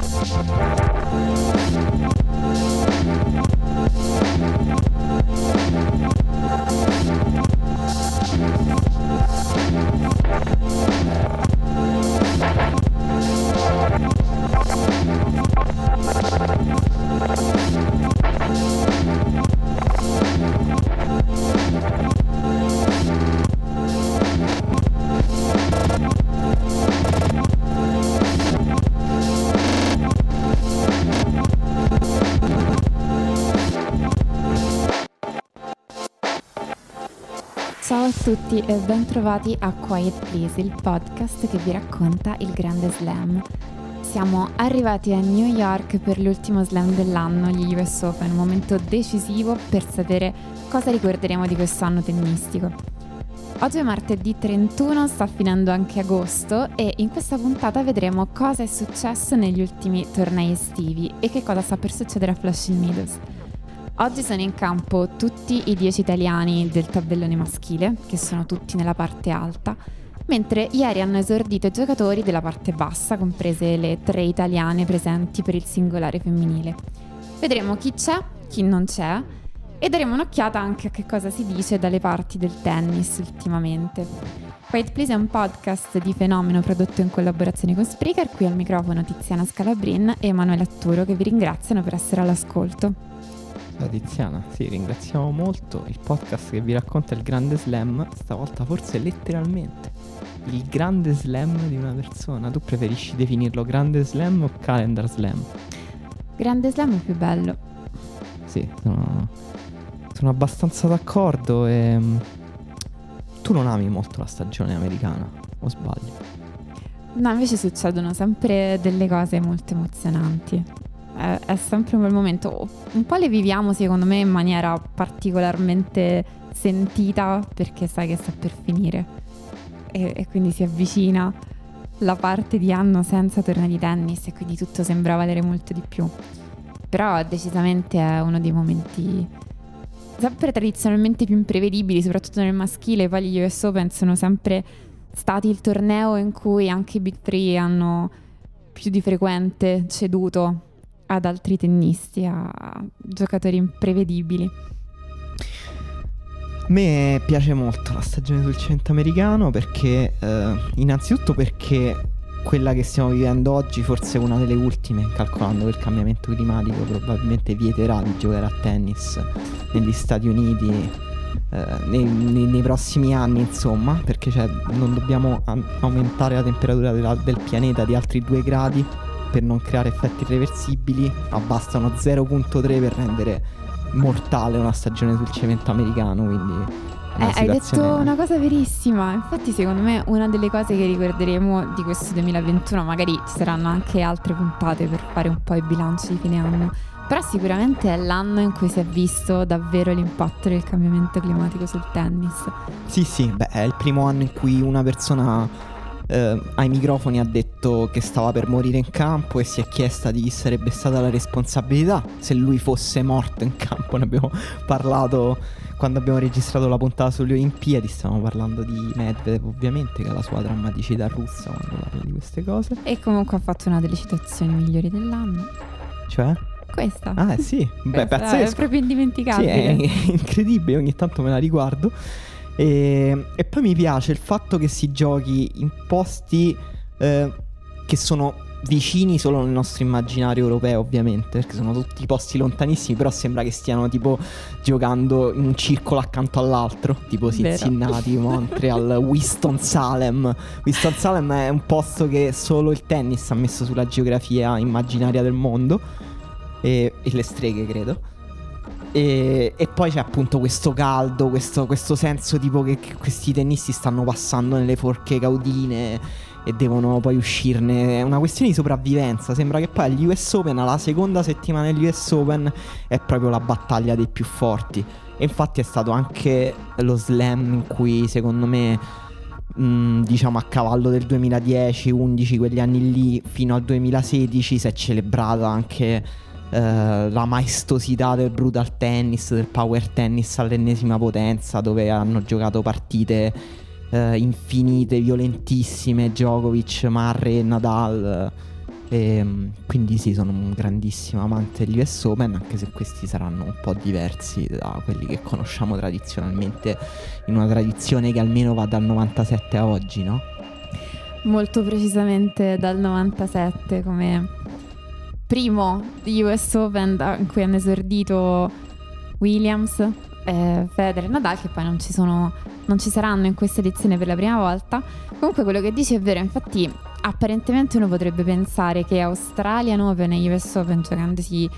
Música tutti e bentrovati a Quiet Please, il podcast che vi racconta il grande slam. Siamo arrivati a New York per l'ultimo slam dell'anno, gli US Open, un momento decisivo per sapere cosa ricorderemo di quest'anno tennistico. Oggi è martedì 31, sta finendo anche agosto e in questa puntata vedremo cosa è successo negli ultimi tornei estivi e che cosa sta per succedere a Flushing Meadows. Oggi sono in campo tutti i 10 italiani del tabellone maschile, che sono tutti nella parte alta, mentre ieri hanno esordito i giocatori della parte bassa, comprese le tre italiane presenti per il singolare femminile. Vedremo chi c'è, chi non c'è e daremo un'occhiata anche a che cosa si dice dalle parti del tennis ultimamente. Quiet Please è un podcast di fenomeno prodotto in collaborazione con Spreaker, qui al microfono Tiziana Scalabrin e Emanuele Atturo che vi ringraziano per essere all'ascolto. Ciao Tiziana, sì, ringraziamo molto il podcast che vi racconta il grande slam, stavolta forse letteralmente. Il grande slam di una persona. Tu preferisci definirlo grande slam o calendar slam? Grande slam è più bello. Sì, sono, sono abbastanza d'accordo e... mm, Tu non ami molto la stagione americana, o sbaglio? No, invece succedono sempre delle cose molto emozionanti. È, è sempre un bel momento. Un po' le viviamo, secondo me, in maniera particolarmente sentita perché sai che sta per finire. E, e quindi si avvicina la parte di anno senza tornei di tennis e quindi tutto sembra valere molto di più. Però decisamente è uno dei momenti sempre tradizionalmente più imprevedibili, soprattutto nel maschile. Poi gli US Open sono sempre stati il torneo in cui anche i Big Three hanno più di frequente ceduto ad altri tennisti, a giocatori imprevedibili. A me piace molto la stagione sul cemento americano perché, eh, innanzitutto perché quella che stiamo vivendo oggi forse è una delle ultime, calcolando che il cambiamento climatico probabilmente vieterà di giocare a tennis negli Stati Uniti eh, nei, nei- nei prossimi anni, insomma, perché cioè, non dobbiamo a- aumentare la temperatura della- del pianeta di altri 2 gradi per non creare effetti irreversibili, abbastano 0.3 per rendere mortale una stagione sul cemento americano, quindi... è Eh, hai detto una cosa verissima. Infatti, secondo me, una delle cose che ricorderemo di questo 2021, magari ci saranno anche altre puntate per fare un po' il bilancio di fine anno. Però sicuramente è l'anno in cui si è visto davvero l'impatto del cambiamento climatico sul tennis. Sì, sì, beh, è il primo anno in cui una persona eh, ai microfoni ha detto che stava per morire in campo e si è chiesta di chi sarebbe stata la responsabilità se lui fosse morto in campo. Ne abbiamo parlato quando abbiamo registrato la puntata sulle Olimpiadi, stavamo parlando di Medvedev ovviamente, che ha la sua drammaticità russa quando parla di queste cose. E comunque ha fatto una delle citazioni migliori dell'anno. Cioè? Questa. Ah, sì, beh, Questa pazzesco. È proprio Sì, indimenticabile. è incredibile, ogni tanto me la riguardo. E, e poi mi piace il fatto che si giochi in posti eh, che sono vicini solo nel nostro immaginario europeo, ovviamente, perché sono tutti posti lontanissimi, però sembra che stiano tipo giocando in un circolo accanto all'altro, tipo. Cincinnati, Montreal, Winston-Salem. Winston-Salem è un posto che solo il tennis ha messo sulla geografia immaginaria del mondo e, e le streghe, credo. E, e poi c'è appunto questo caldo, questo, questo senso tipo che, che questi tennisti stanno passando nelle forche caudine e devono poi uscirne. È una questione di sopravvivenza. Sembra che poi agli US Open, alla seconda settimana degli US Open, è proprio la battaglia dei più forti. E infatti è stato anche lo slam in cui secondo me, mh, diciamo a cavallo del 2010, 11, quegli anni lì, fino al 2016, si è celebrata anche eh, la maestosità del brutal tennis, del power tennis all'ennesima potenza, dove hanno giocato partite eh, infinite, violentissime, Djokovic, Murray e Nadal. E, ehm, quindi sì, sono un grandissimo amante degli US Open, anche se questi saranno un po' diversi da quelli che conosciamo tradizionalmente, in una tradizione che almeno va dal 97 a oggi, no? Molto precisamente dal 97 come primo di US Open in cui hanno esordito Williams, eh, Federer e Nadal che poi non ci, sono, non ci saranno in questa edizione per la prima volta. Comunque quello che dici è vero, infatti apparentemente uno potrebbe pensare che Australian Open e US Open giocandosi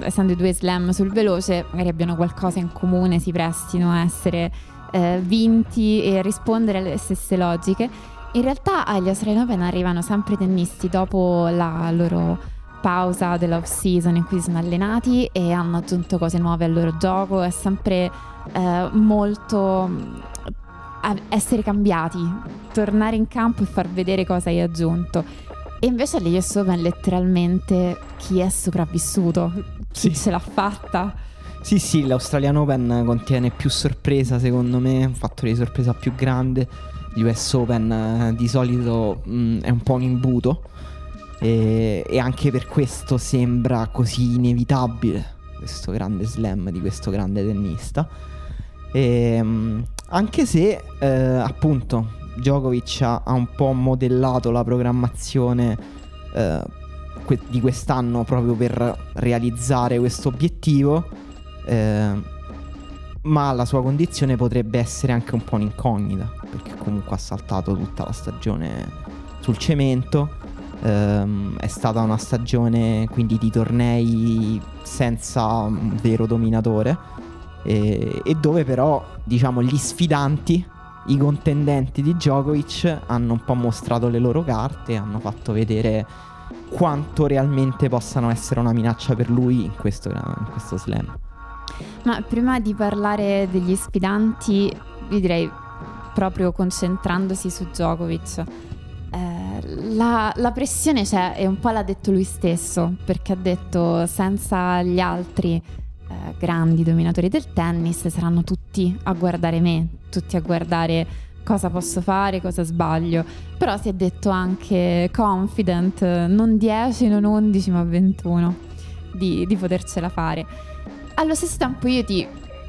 essendo due slam sul veloce magari abbiano qualcosa in comune si prestino a essere eh, vinti e rispondere alle stesse logiche in realtà agli Australian Open arrivano sempre tennisti dopo la loro pausa dell'off season in cui si sono allenati e hanno aggiunto cose nuove al loro gioco è sempre eh, molto essere cambiati, tornare in campo e far vedere cosa hai aggiunto. E invece agli US Open letteralmente chi è sopravvissuto, chi sì. ce l'ha fatta. Sì, sì, l'Australian Open contiene più sorpresa secondo me, un fattore di sorpresa più grande. Gli US Open eh, di solito mh, mm, è un po' un imbuto e, e anche per questo sembra così inevitabile questo grande slam di questo grande tennista. E, mh, anche se, eh, appunto, Djokovic ha, ha, un po' modellato la programmazione eh, que- di quest'anno proprio per realizzare questo obiettivo. Eh, ma la sua condizione potrebbe essere anche un po' un'incognita, perché comunque ha saltato tutta la stagione sul cemento. Ehm, è stata una stagione quindi di tornei senza un vero dominatore e, e dove però diciamo gli sfidanti, i contendenti di Djokovic hanno un po' mostrato le loro carte, hanno fatto vedere quanto realmente possano essere una minaccia per lui in questo, in questo slam. Ma prima di parlare degli sfidanti, vi direi proprio concentrandosi su Djokovic. La, la, pressione c'è e un po' l'ha detto lui stesso, perché ha detto senza gli altri eh, grandi dominatori del tennis saranno tutti a guardare me, tutti a guardare cosa posso fare, cosa sbaglio. Però si è detto anche confident, non 10, non 11, ma 21 di, di potercela fare. Allo stesso tempo io ti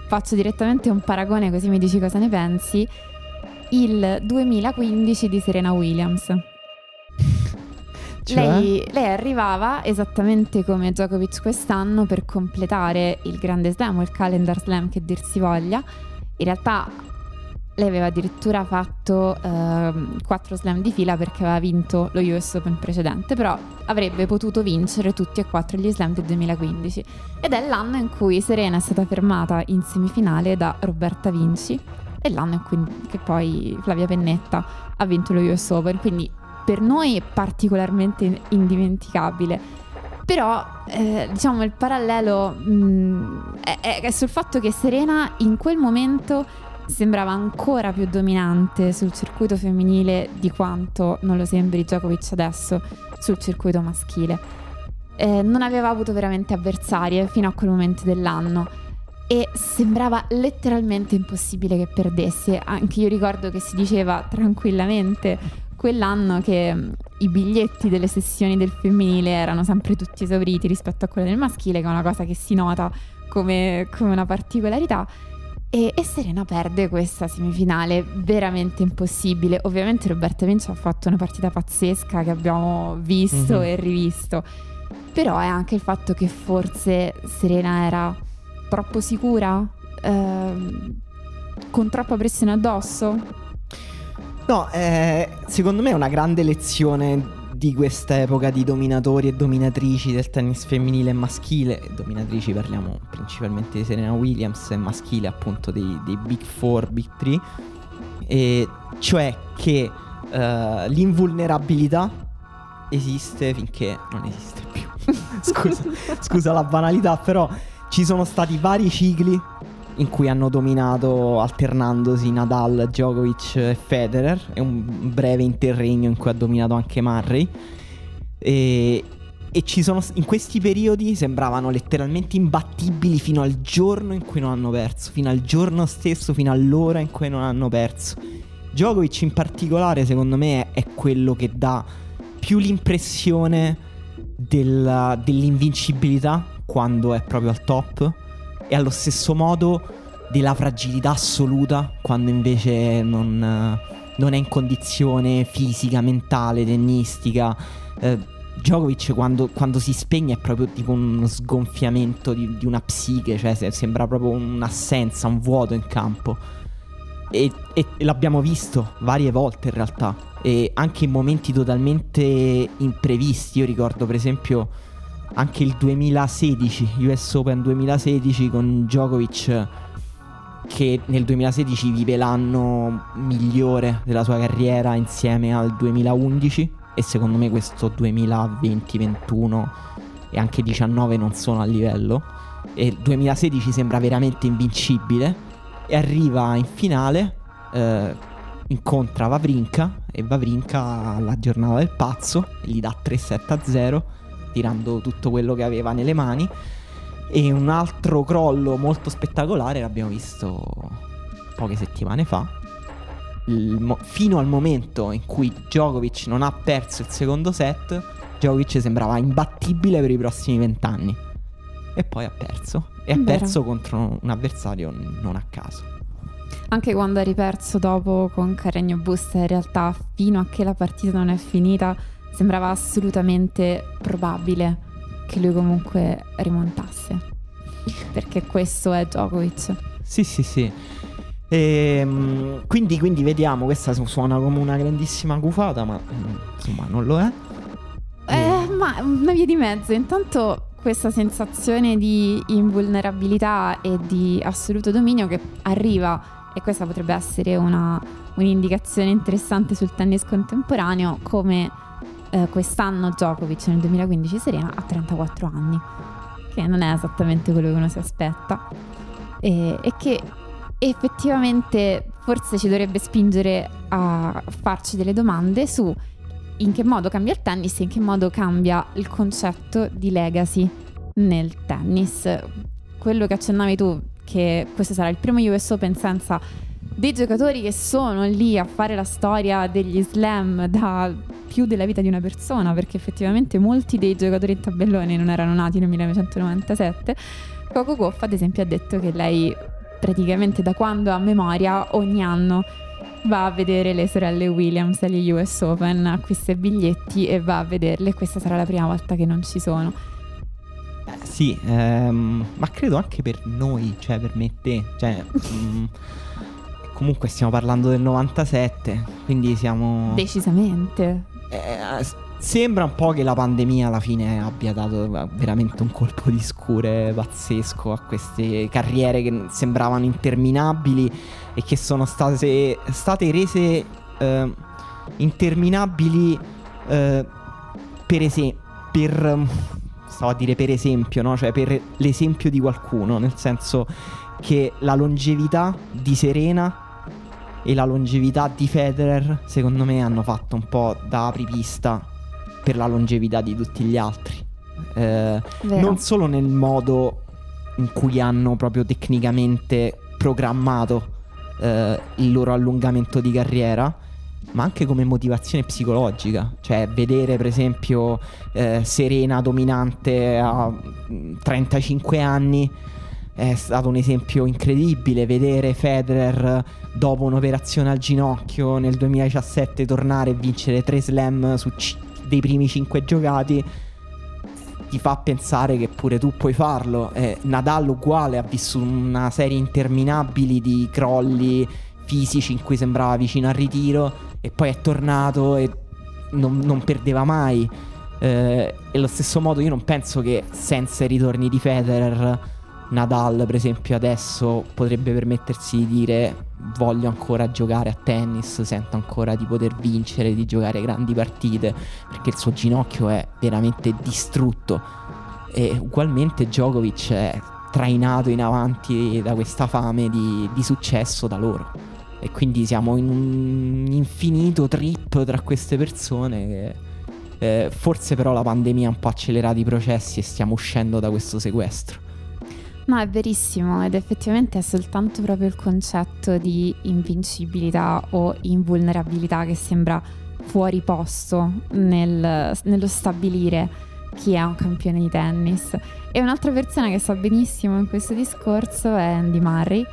faccio direttamente un paragone così mi dici cosa ne pensi. Il 2015 di Serena Williams cioè? Lei, lei, arrivava esattamente come Djokovic quest'anno per completare il grande slam o il calendar slam che dir si voglia. In realtà lei aveva addirittura fatto eh, quattro slam di fila perché aveva vinto lo US Open precedente, però avrebbe potuto vincere tutti e quattro gli slam del 2015 ed è l'anno in cui Serena è stata fermata in semifinale da Roberta Vinci e l'anno in cui poi Flavia Pennetta ha vinto lo US Open, quindi per noi è particolarmente indimenticabile. Però, eh, diciamo, il parallelo mh, mm, è, è sul fatto che Serena in quel momento sembrava ancora più dominante sul circuito femminile di quanto non lo sembri Djokovic adesso sul circuito maschile. Eh, non aveva avuto veramente avversarie fino a quel momento dell'anno e sembrava letteralmente impossibile che perdesse. Anche io ricordo che si diceva tranquillamente quell'anno che mm, i biglietti delle sessioni del femminile erano sempre tutti esauriti rispetto a quelle del maschile, che è una cosa che si nota come, come una particolarità. E, e, Serena perde questa semifinale veramente impossibile. Ovviamente Roberta Vinci ha fatto una partita pazzesca che abbiamo visto mm-hmm. e rivisto. Però è anche il fatto che forse Serena era troppo sicura, ehm, con troppa pressione addosso. No, eh, secondo me è una grande lezione di questa epoca di dominatori e dominatrici del tennis femminile e maschile. Dominatrici parliamo principalmente di Serena Williams e maschile appunto dei, dei Big Four, Big Three. E cioè che uh, l'invulnerabilità esiste finché non esiste più. scusa, scusa la banalità, però ci sono stati vari cicli in cui hanno dominato alternandosi Nadal, Djokovic e Federer. E un breve interregno in cui ha dominato anche Murray. E, e sono, in questi periodi sembravano letteralmente imbattibili fino al giorno in cui non hanno perso, fino al giorno stesso, fino all'ora in cui non hanno perso. Djokovic in particolare secondo me è, è quello che dà più l'impressione della, dell'invincibilità quando è proprio al top e allo stesso modo della fragilità assoluta quando invece non, non è in condizione fisica, mentale, tennistica. Eh, Djokovic quando, quando, si spegne è proprio tipo uno sgonfiamento di, di una psiche, cioè sembra proprio un'assenza, un vuoto in campo. E, e, l'abbiamo visto varie volte in realtà, e anche in momenti totalmente imprevisti. Io ricordo per esempio anche il 2016, US Open 2016 con Djokovic che nel 2016 vive l'anno migliore della sua carriera insieme al 2011 e secondo me questo 2020, 21 e anche 19 non sono a livello. E il 2016 sembra veramente invincibile. E arriva in finale eh, incontra Vavrinka e Vavrinka alla giornata del pazzo gli dà 3-7-0 tirando tutto quello che aveva nelle mani e un altro crollo molto spettacolare l'abbiamo visto poche settimane fa mo- fino al momento in cui Djokovic non ha perso il secondo set, Djokovic sembrava imbattibile per i prossimi vent'anni. E poi ha perso. E ha Vero. perso contro un avversario non a caso. Anche quando ha riperso dopo con Carregno Busta, in realtà fino a che la partita non è finita, sembrava assolutamente probabile che lui comunque rimontasse. Perché questo è Djokovic. Sì, sì, sì. E, ehm, quindi, quindi, vediamo, questa suona come una grandissima gufata, ma mm, insomma non lo è. Eh, ma una via di mezzo. Intanto questa sensazione di invulnerabilità e di assoluto dominio che arriva, e questa potrebbe essere una, un'indicazione interessante sul tennis contemporaneo, come eh, quest'anno Djokovic nel 2015 Serena ha 34 anni, che non è esattamente quello che uno si aspetta. E, e che effettivamente forse ci dovrebbe spingere a farci delle domande su in che modo cambia il tennis e in che modo cambia il concetto di legacy nel tennis. Quello che accennavi tu, che questo sarà il primo US Open senza dei giocatori che sono lì a fare la storia degli slam da più della vita di una persona, perché effettivamente molti dei giocatori in tabellone non erano nati nel 1997. Coco Goff, ad esempio, ha detto che lei praticamente da quando ha memoria ogni anno va a vedere le sorelle Williams agli US Open, acquista i biglietti e va a vederle. Questa sarà la prima volta che non ci sono. Eh, sì, ehm, ma credo anche per noi, cioè per me e te. Cioè, mm, comunque stiamo parlando del 97, quindi siamo... Decisamente. Eh, Sembra un po' che la pandemia alla fine abbia dato veramente un colpo di scure pazzesco a queste carriere che sembravano interminabili e che sono state, state rese eh, interminabili eh, per esempio per stavo a dire per esempio, no? Cioè per l'esempio di qualcuno, nel senso che la longevità di Serena e la longevità di Federer, secondo me, hanno fatto un po' da apripista per la longevità di tutti gli altri. Eh, non solo nel modo in cui hanno proprio tecnicamente programmato eh, il loro allungamento di carriera, ma anche come motivazione psicologica. Cioè, vedere per esempio eh, Serena dominante a 35 anni è stato un esempio incredibile. Vedere Federer dopo un'operazione al ginocchio nel 2017 tornare e vincere 3 slam su 5 dei primi 5 giocati ti fa pensare che pure tu puoi farlo. Eh, Nadal uguale ha vissuto una serie interminabili di crolli fisici in cui sembrava vicino al ritiro e poi è tornato e non, non perdeva mai. Eh, e allo stesso modo io non penso che senza i ritorni di Federer Nadal, per esempio, adesso potrebbe permettersi di dire voglio ancora giocare a tennis, sento ancora di poter vincere, di giocare grandi partite, perché il suo ginocchio è veramente distrutto. E ugualmente Djokovic è trainato in avanti da questa fame di, di successo da loro. E quindi siamo in un infinito trip tra queste persone che... Eh, forse però la pandemia ha un po' accelerato i processi e stiamo uscendo da questo sequestro. No, è verissimo ed effettivamente è soltanto proprio il concetto di invincibilità o invulnerabilità che sembra fuori posto nel, nello stabilire chi è un campione di tennis. E un'altra persona che sa benissimo in questo discorso è Andy Murray,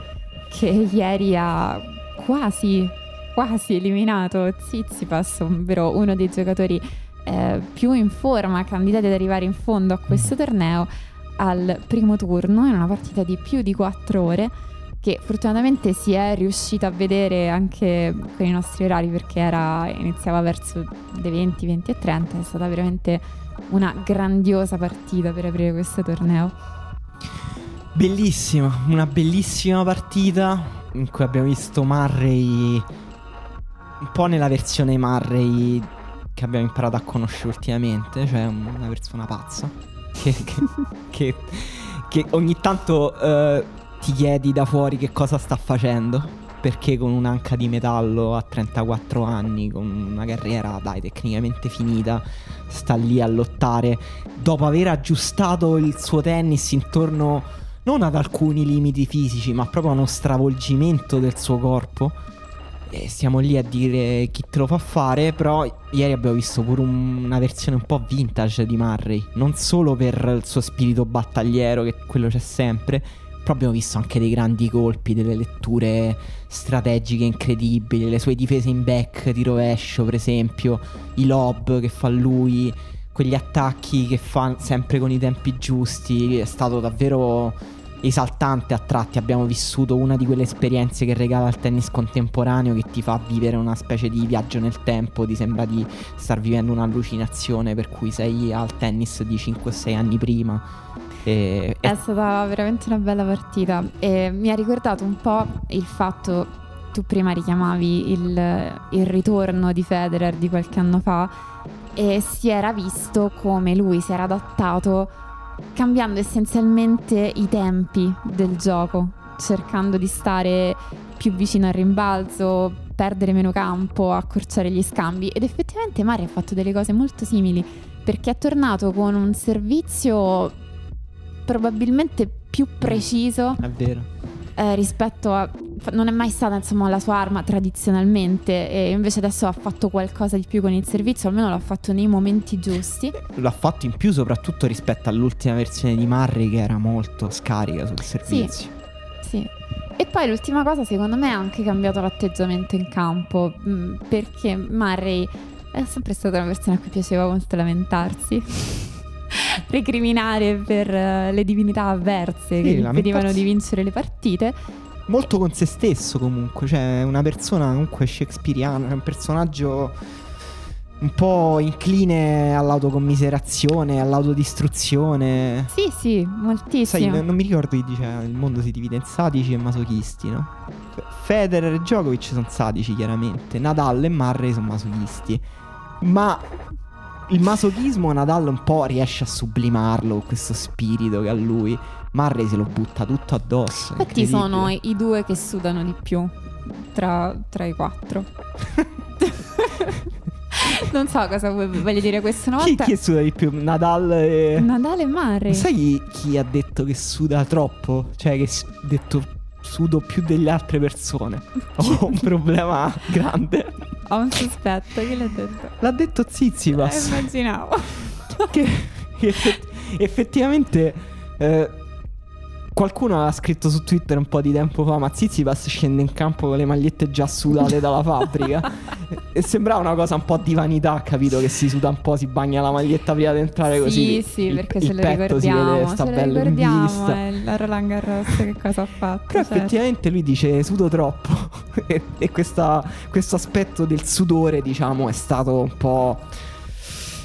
che ieri ha quasi, quasi eliminato Tsitsipas, ovvero uno dei giocatori eh, più in forma, candidati ad arrivare in fondo a questo torneo, al primo turno in una partita di più di 4 ore che fortunatamente si è riuscita a vedere anche con i nostri orari perché era, iniziava verso le 20, 20 e 30, è stata veramente una grandiosa partita per aprire questo torneo. Bellissima, una bellissima partita in cui abbiamo visto Murray un po' nella versione Murray che abbiamo imparato a conoscere ultimamente, cioè una persona pazza che, che, che, ogni tanto uh, ti chiedi da fuori che cosa sta facendo. Perché con un'anca di metallo a 34 anni, con una carriera dai tecnicamente finita, sta lì a lottare dopo aver aggiustato il suo tennis intorno non ad alcuni limiti fisici, ma proprio a uno stravolgimento del suo corpo. E stiamo lì a dire chi te lo fa fare, però ieri abbiamo visto pure un, una versione un po' vintage di Murray, non solo per il suo spirito battagliero, che quello c'è sempre, però abbiamo visto anche dei grandi colpi, delle letture strategiche incredibili, le sue difese in back di rovescio, per esempio, i lob che fa lui, quegli attacchi che fa sempre con i tempi giusti, è stato davvero esaltante a tratti. Abbiamo vissuto una di quelle esperienze che regala il tennis contemporaneo che ti fa vivere una specie di viaggio nel tempo. Ti sembra di star vivendo un'allucinazione per cui sei al tennis di 5-6 anni prima. E, È stata veramente una bella partita e mi ha ricordato un po' il fatto, tu prima richiamavi il, il ritorno di Federer di qualche anno fa e si era visto come lui si era adattato cambiando essenzialmente i tempi del gioco, cercando di stare più vicino al rimbalzo, perdere meno campo, accorciare gli scambi ed effettivamente Mari ha fatto delle cose molto simili perché è tornato con un servizio probabilmente più preciso. È vero eh, rispetto a... non è mai stata insomma la sua arma tradizionalmente e invece adesso ha fatto qualcosa di più con il servizio, almeno l'ha fatto nei momenti giusti. L'ha fatto in più soprattutto rispetto all'ultima versione di Murray che era molto scarica sul servizio. Sì, sì. E poi l'ultima cosa secondo me ha anche cambiato l'atteggiamento in campo mm, perché Murray è sempre stata una persona a cui piaceva molto lamentarsi recriminare per uh, le divinità avverse sì, che gli impedivano di vincere le partite. Molto con se stesso comunque, cioè una persona comunque shakespeariana, un personaggio un po' incline all'autocommiserazione, all'autodistruzione. Sì, sì, moltissimo. Sai, non mi ricordo chi dice il mondo si divide in sadici e masochisti, no? Federer e Djokovic sono sadici chiaramente, Nadal e Murray sono masochisti. Ma il masochismo Nadal un po' riesce a sublimarlo, questo spirito che ha lui. Murray se lo butta tutto addosso. Infatti sono i due che sudano di più tra, tra i quattro. non so cosa voglio dire questa volta. Chi, chi suda di più? Nadal e... Nadal e Murray. Sai chi ha detto che suda troppo? Cioè che ha detto sudo più delle altre persone. Ho un problema grande. Ho un sospetto, chi l'ha detto? L'ha detto Zizipas. Eh, immaginavo. che, che effettivamente eh, qualcuno ha scritto su Twitter un po' di tempo fa, ma Zizipas scende in campo con le magliette già sudate dalla fabbrica. e sembrava una cosa un po' di vanità, capito? Che si suda un po', si bagna la maglietta prima di entrare sì, così. Sì, sì, perché il, ce lo ricordiamo. Si vede, sta ce bello ricordiamo, in vista. Eh, la Roland Garros che cosa ha fatto. Però certo. effettivamente lui dice sudo troppo. e, e questa, questo aspetto del sudore, diciamo, è stato un po'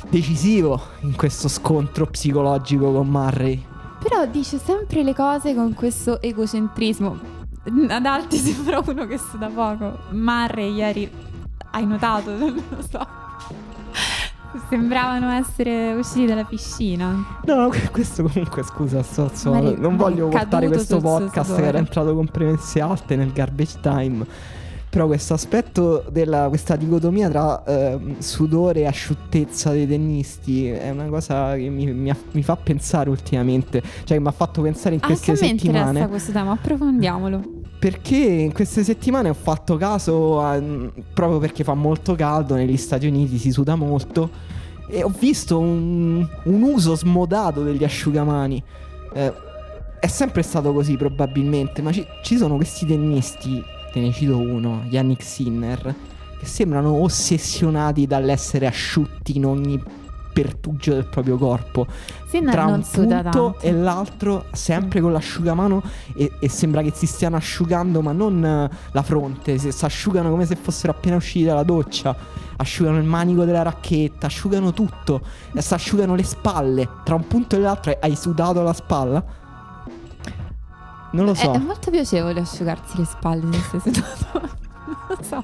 decisivo in questo scontro psicologico con Murray. Però dice sempre le cose con questo egocentrismo. Ad altri sembra uno che suda poco. Murray ieri hai notato, non lo so. Sembravano essere usciti dalla piscina. No, questo comunque scusa, so, so, Mari- non voglio portare questo podcast che era entrato con premesse alte nel garbage time però questo aspetto della questa dicotomia tra eh, sudore e asciuttezza dei tennisti è una cosa che mi, mi, mi fa pensare ultimamente, cioè mi ha fatto pensare in queste Anche settimane. Anche interessa questo tema, approfondiamolo. Perché in queste settimane ho fatto caso a, proprio perché fa molto caldo negli Stati Uniti, si suda molto E ho visto un, un uso smodato degli asciugamani. Eh, è sempre stato così probabilmente, ma ci, ci sono questi tennisti, te ne cito uno, Yannick Sinner, che sembrano ossessionati dall'essere asciutti in ogni pertugio del proprio corpo. Sinner Tra un punto tanto. e l'altro, sempre con l'asciugamano, e, e sembra che si stiano asciugando, ma non eh, la fronte, si, asciugano come se fossero appena usciti dalla doccia. Asciugano il manico della racchetta, asciugano tutto, e si asciugano le spalle. Tra un punto e l'altro hai sudato la spalla? Non lo È, so. è molto piacevole asciugarsi le spalle se sei seduto. non lo so.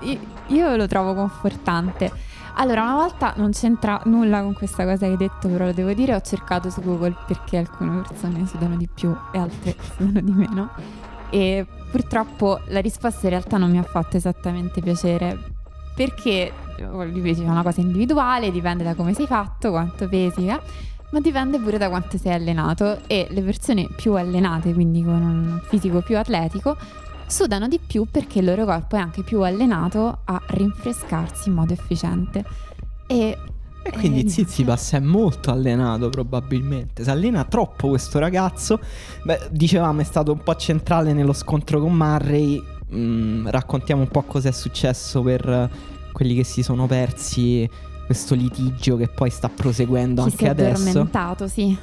Io, io lo trovo confortante. Allora, una volta non c'entra nulla con questa cosa che hai detto, però lo devo dire, ho cercato su Google perché alcune persone sudano di più e altre sudano di meno. E purtroppo la risposta in realtà non mi ha fatto esattamente piacere. Perché, eh, ripeto, è una cosa individuale, dipende da come sei fatto, quanto pesi, eh, ma dipende pure da quanto sei allenato e le persone più allenate, quindi con un fisico più atletico, sudano di più perché il loro corpo è anche più allenato a rinfrescarsi in modo efficiente. E, E quindi eh, Zizipas è molto allenato probabilmente, si allena troppo questo ragazzo. Beh, dicevamo è stato un po' centrale nello scontro con Murray. Mm, raccontiamo un po' cosa è successo per quelli che si sono persi questo litigio che poi sta proseguendo si anche è adesso. sì.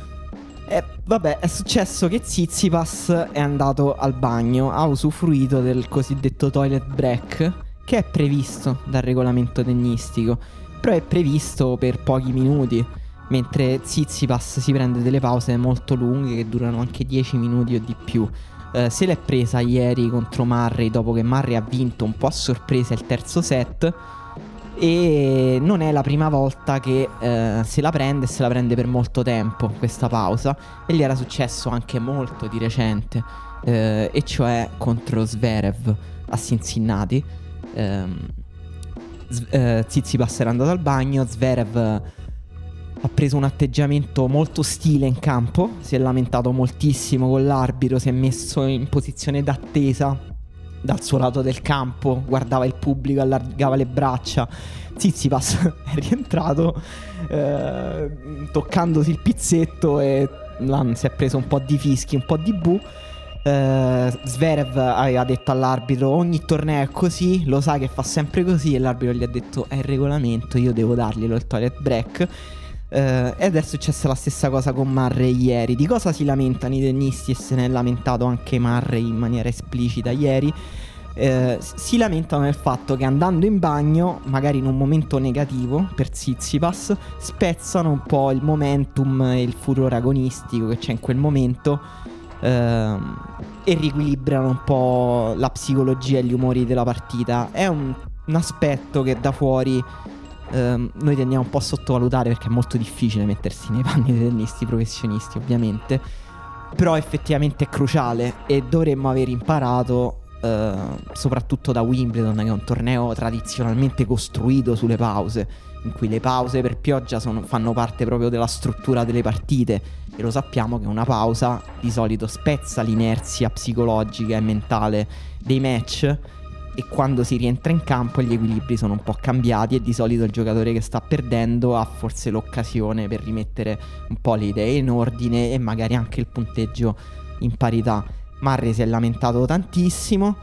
Eh, vabbè, è successo che Zizipas è andato al bagno, ha usufruito del cosiddetto toilet break, che è previsto dal regolamento tennistico, però è previsto per pochi minuti, mentre Zizipas si prende delle pause molto lunghe che durano anche 10 minuti o di più. Eh, se l'è presa ieri contro Murray dopo che Murray ha vinto un po' a sorpresa il terzo set e non è la prima volta che eh, se la prende e se la prende per molto tempo questa pausa. E gli era successo anche molto di recente eh, e cioè contro Zverev a Cincinnati. Ehm, eh, Tsitsipas era andato al bagno Zverev ha preso un atteggiamento molto ostile in campo si è lamentato moltissimo con l'arbitro si è messo in posizione d'attesa dal suo lato del campo, guardava il pubblico, allargava le braccia. Zizipas è rientrato eh, toccandosi il pizzetto e là si è preso un po' di fischi, un po' di bu. Eh, Zverev aveva detto all'arbitro ogni torneo è così, lo sa che fa sempre così e l'arbitro gli ha detto è il regolamento, io devo darglielo il toilet break. Eh, e adesso è successa la stessa cosa con Murray ieri. Di cosa si lamentano i tennisti e se ne è lamentato anche Murray in maniera esplicita ieri? Eh, s- si lamentano del fatto che andando in bagno, magari in un momento negativo per Tsitsipas, spezzano un po' il momentum e il furore agonistico che c'è in quel momento ehm, e riequilibrano un po' la psicologia e gli umori della partita. È un, un aspetto che da fuori ehm, noi tendiamo un po' a sottovalutare perché è molto difficile mettersi nei panni dei tennisti professionisti, ovviamente. Però effettivamente è cruciale e dovremmo aver imparato, eh, soprattutto da Wimbledon, che è un torneo tradizionalmente costruito sulle pause, in cui le pause per pioggia sono- fanno parte proprio della struttura delle partite. E lo sappiamo che una pausa di solito spezza l'inerzia psicologica e mentale dei match e quando si rientra in campo gli equilibri sono un po' cambiati e di solito il giocatore che sta perdendo ha forse l'occasione per rimettere un po' le idee in ordine e magari anche il punteggio in parità. Murray si è lamentato tantissimo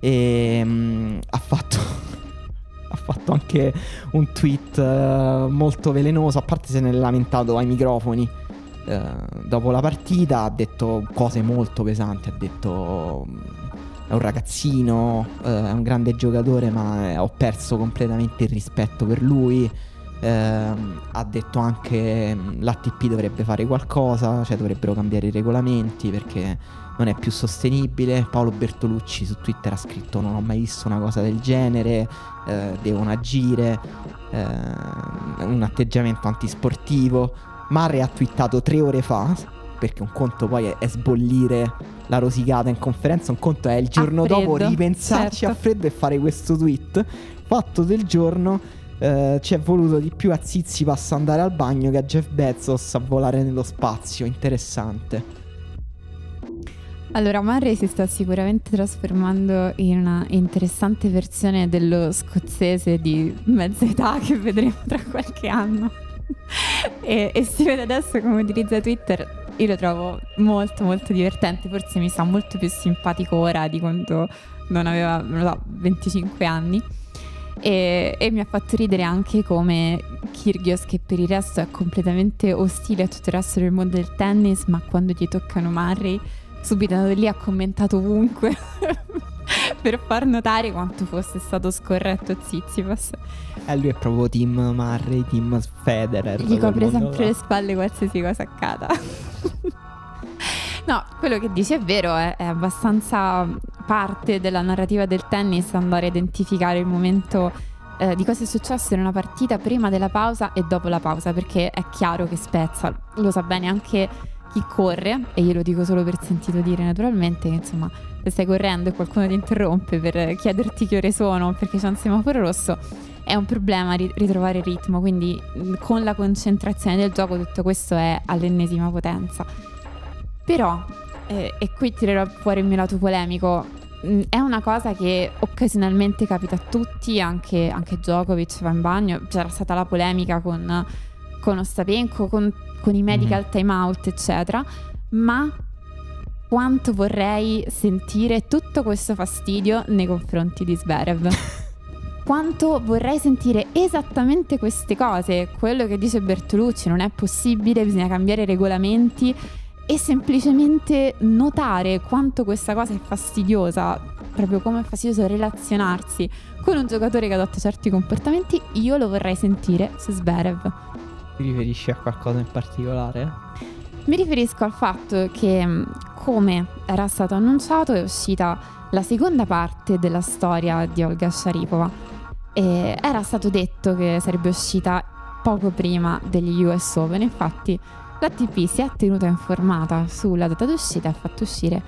e mm, ha fatto ha fatto anche un tweet eh, molto velenoso, a parte se ne è lamentato ai microfoni eh, dopo la partita, ha detto cose molto pesanti, ha detto mm, è un ragazzino, eh, è un grande giocatore, ma eh, ho perso completamente il rispetto per lui. Ehm, ha detto anche mm, l'ATP dovrebbe fare qualcosa, cioè dovrebbero cambiare i regolamenti perché non è più sostenibile. Paolo Bertolucci su Twitter ha scritto non ho mai visto una cosa del genere, eh, devono agire, eh, un atteggiamento antisportivo. Mare ha twittato tre ore fa, perché un conto poi è, è sbollire la rosicata in conferenza, un conto è il giorno dopo ripensarci certo. a freddo e fare questo tweet. Fatto del giorno, eh, ci è voluto di più a Zizipas andare al bagno che a Jeff Bezos a volare nello spazio. Interessante. Allora, Murray si sta sicuramente trasformando in una interessante versione dello scozzese di mezza età che vedremo tra qualche anno. e, e si vede adesso come utilizza Twitter. Io lo trovo molto molto divertente, forse mi sta molto più simpatico ora di quando non aveva, non so, 25 anni. E, e, mi ha fatto ridere anche come Kyrgios, che per il resto è completamente ostile a tutto il resto del mondo del tennis, ma quando gli toccano Murray subito lì ha commentato ovunque per far notare quanto fosse stato scorretto Zizipas. Eh, lui è proprio team Murray, team Federer. Gli copre sempre là. le spalle qualsiasi cosa accada. no, quello che dice è vero, è, è abbastanza parte della narrativa del tennis andare a identificare il momento eh, di cosa è successo in una partita prima della pausa e dopo la pausa, perché è chiaro che spezza, lo sa bene anche chi corre, e io lo dico solo per sentito dire naturalmente, che insomma se stai correndo e qualcuno ti interrompe per chiederti che ore sono perché c'è un semaforo rosso, è un problema ritrovare il ritmo, quindi con la concentrazione del gioco tutto questo è all'ennesima potenza. Però, eh, e qui tirerò fuori il mio lato polemico, è una cosa che occasionalmente capita a tutti, anche, anche Djokovic va in bagno, c'era stata la polemica con, con Ostapenko, con con i medical mm-hmm. timeout, eccetera, ma quanto vorrei sentire tutto questo fastidio nei confronti di Sverev. quanto vorrei sentire esattamente queste cose, quello che dice Bertolucci, non è possibile, bisogna cambiare i regolamenti e semplicemente notare quanto questa cosa è fastidiosa, proprio come è fastidioso relazionarsi con un giocatore che adotta certi comportamenti, io lo vorrei sentire su Sverev. Ti riferisci a qualcosa in particolare? Mi riferisco al fatto che, mm, come era stato annunciato, è uscita la seconda parte della storia di Olga Sharipova. E era stato detto che sarebbe uscita poco prima degli US Open, infatti l'ATP si è tenuta informata sulla data d'uscita e ha fatto uscire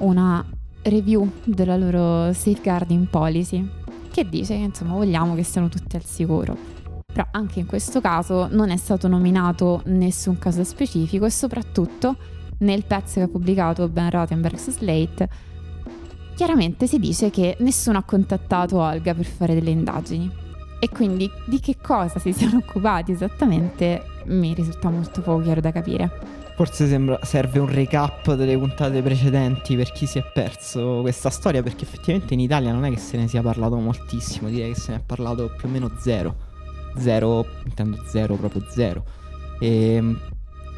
una review della loro safeguarding policy che dice che insomma vogliamo che siano tutti al sicuro. Però anche in questo caso non è stato nominato nessun caso specifico e soprattutto nel pezzo che ha pubblicato Ben Rothenberg su Slate chiaramente si dice che nessuno ha contattato Olga per fare delle indagini. E quindi di che cosa si siano occupati esattamente mi risulta molto poco chiaro da capire. Forse sembra, serve un recap delle puntate precedenti per chi si è perso questa storia, perché effettivamente in Italia non è che se ne sia parlato moltissimo, direi che se ne è parlato più o meno zero zero, intendo zero, proprio zero. E, ehm,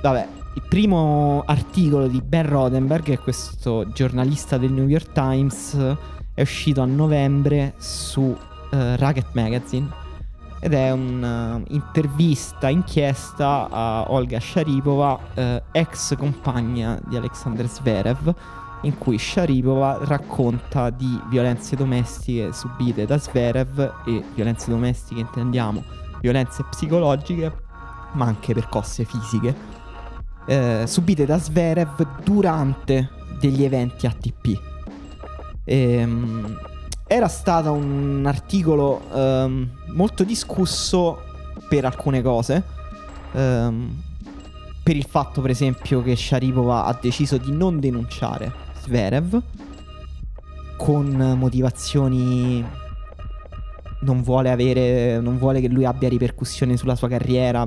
vabbè, il primo articolo di Ben Rodenberg, che è questo giornalista del New York Times, è uscito a novembre su uh, Racket Magazine ed è un'intervista, inchiesta a Olga Sharipova, uh, ex compagna di Alexander Zverev, in cui Sharipova racconta di violenze domestiche subite da Zverev e violenze domestiche intendiamo violenze psicologiche, ma anche percosse fisiche, eh, subite da Sverev durante degli eventi ATP. Ehm, era stato un articolo ehm, molto discusso per alcune cose. Ehm, per il fatto, per esempio, che Sharipova ha deciso di non denunciare Sverev con motivazioni non vuole avere, non vuole che lui abbia ripercussioni sulla sua carriera.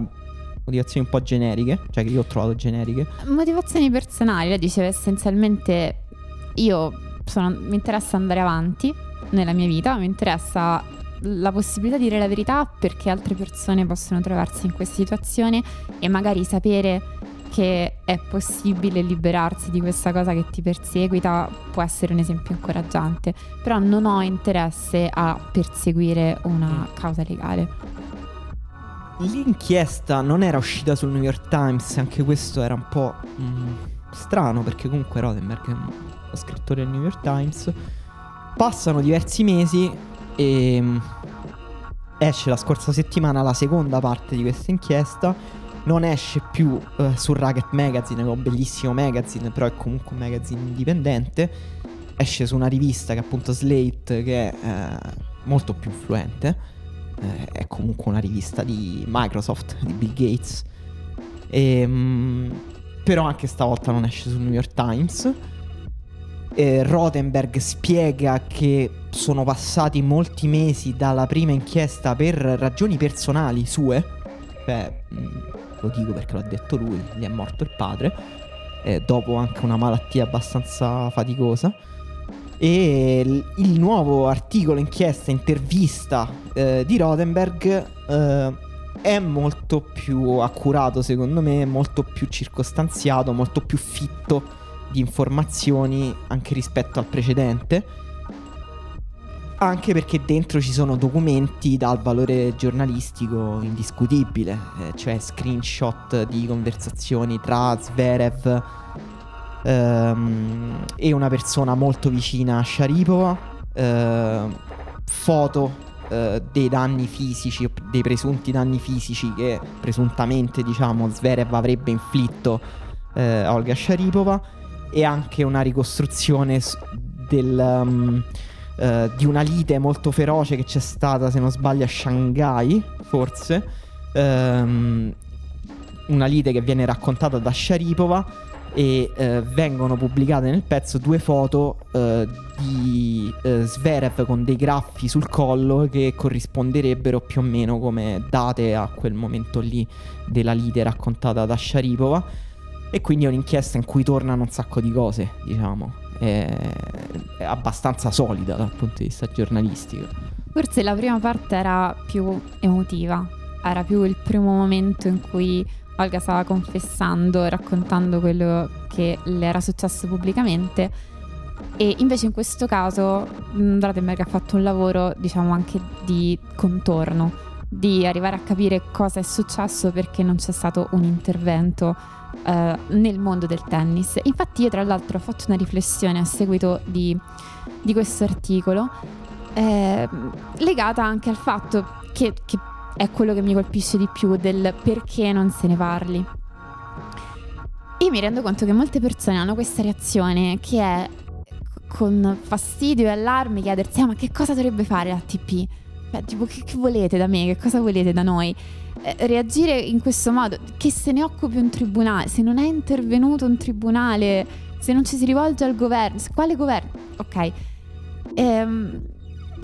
Motivazioni un po' generiche, cioè che io ho trovato generiche. Motivazioni personali, lei diceva essenzialmente io sono, mi interessa andare avanti nella mia vita, mi interessa la possibilità di dire la verità perché altre persone possono trovarsi in questa situazione e magari sapere che è possibile liberarsi di questa cosa che ti perseguita può essere un esempio incoraggiante, però non ho interesse a perseguire una causa legale. L'inchiesta non era uscita sul New York Times, anche questo era un po' mm, strano perché comunque Rodenberg è uno scrittore del New York Times. Passano diversi mesi e mm, esce la scorsa settimana la seconda parte di questa inchiesta non esce più uh, su Racket Magazine, che è un bellissimo magazine, però è comunque un magazine indipendente. Esce su una rivista che è appunto Slate, che è uh, molto più influente. Uh, è comunque una rivista di Microsoft, di Bill Gates. E, um, però anche stavolta non esce sul New York Times. eh, Rothenberg spiega che sono passati molti mesi dalla prima inchiesta per ragioni personali sue. Beh, mm, lo dico perché l'ha detto lui, gli è morto il padre, eh, dopo anche una malattia abbastanza faticosa. E il nuovo articolo, inchiesta, intervista eh, di Rothenberg eh, è molto più accurato secondo me, molto più circostanziato, molto più fitto di informazioni anche rispetto al precedente. Anche perché dentro ci sono documenti dal valore giornalistico indiscutibile, eh, cioè screenshot di conversazioni tra Zverev ehm, e una persona molto vicina a Sharipova, eh, foto eh, dei danni fisici, dei presunti danni fisici che presuntamente diciamo Zverev avrebbe inflitto eh, a Olga Sharipova. E anche una ricostruzione del, um, uh, di una lite molto feroce che c'è stata, se non sbaglio, a Shanghai, forse. Um, una lite che viene raccontata da Sharipova e uh, vengono pubblicate nel pezzo due foto uh, di uh, Sverev con dei graffi sul collo che corrisponderebbero più o meno come date a quel momento lì della lite raccontata da Sharipova e quindi è un'inchiesta in cui tornano un sacco di cose, diciamo. È, è abbastanza solida dal punto di vista giornalistico. Forse la prima parte era più emotiva, era più il primo momento in cui Olga stava confessando, raccontando quello che le era successo pubblicamente. E invece in questo caso Dratenberg ha fatto un lavoro, diciamo, anche di contorno, di arrivare a capire cosa è successo perché non c'è stato un intervento eh, nel mondo del tennis. Infatti io tra l'altro ho fatto una riflessione a seguito di, di questo articolo eh, legata anche al fatto che, che è quello che mi colpisce di più del perché non se ne parli. Io mi rendo conto che molte persone hanno questa reazione che è con fastidio e allarme chiedersi ah, ma che cosa dovrebbe fare l'ATP? Cioè, tipo, che, che volete da me? Che cosa volete da noi? Eh, reagire in questo modo, che se ne occupi un tribunale, se non è intervenuto un tribunale, se non ci si rivolge al governo, quale governo? Ok. Ehm,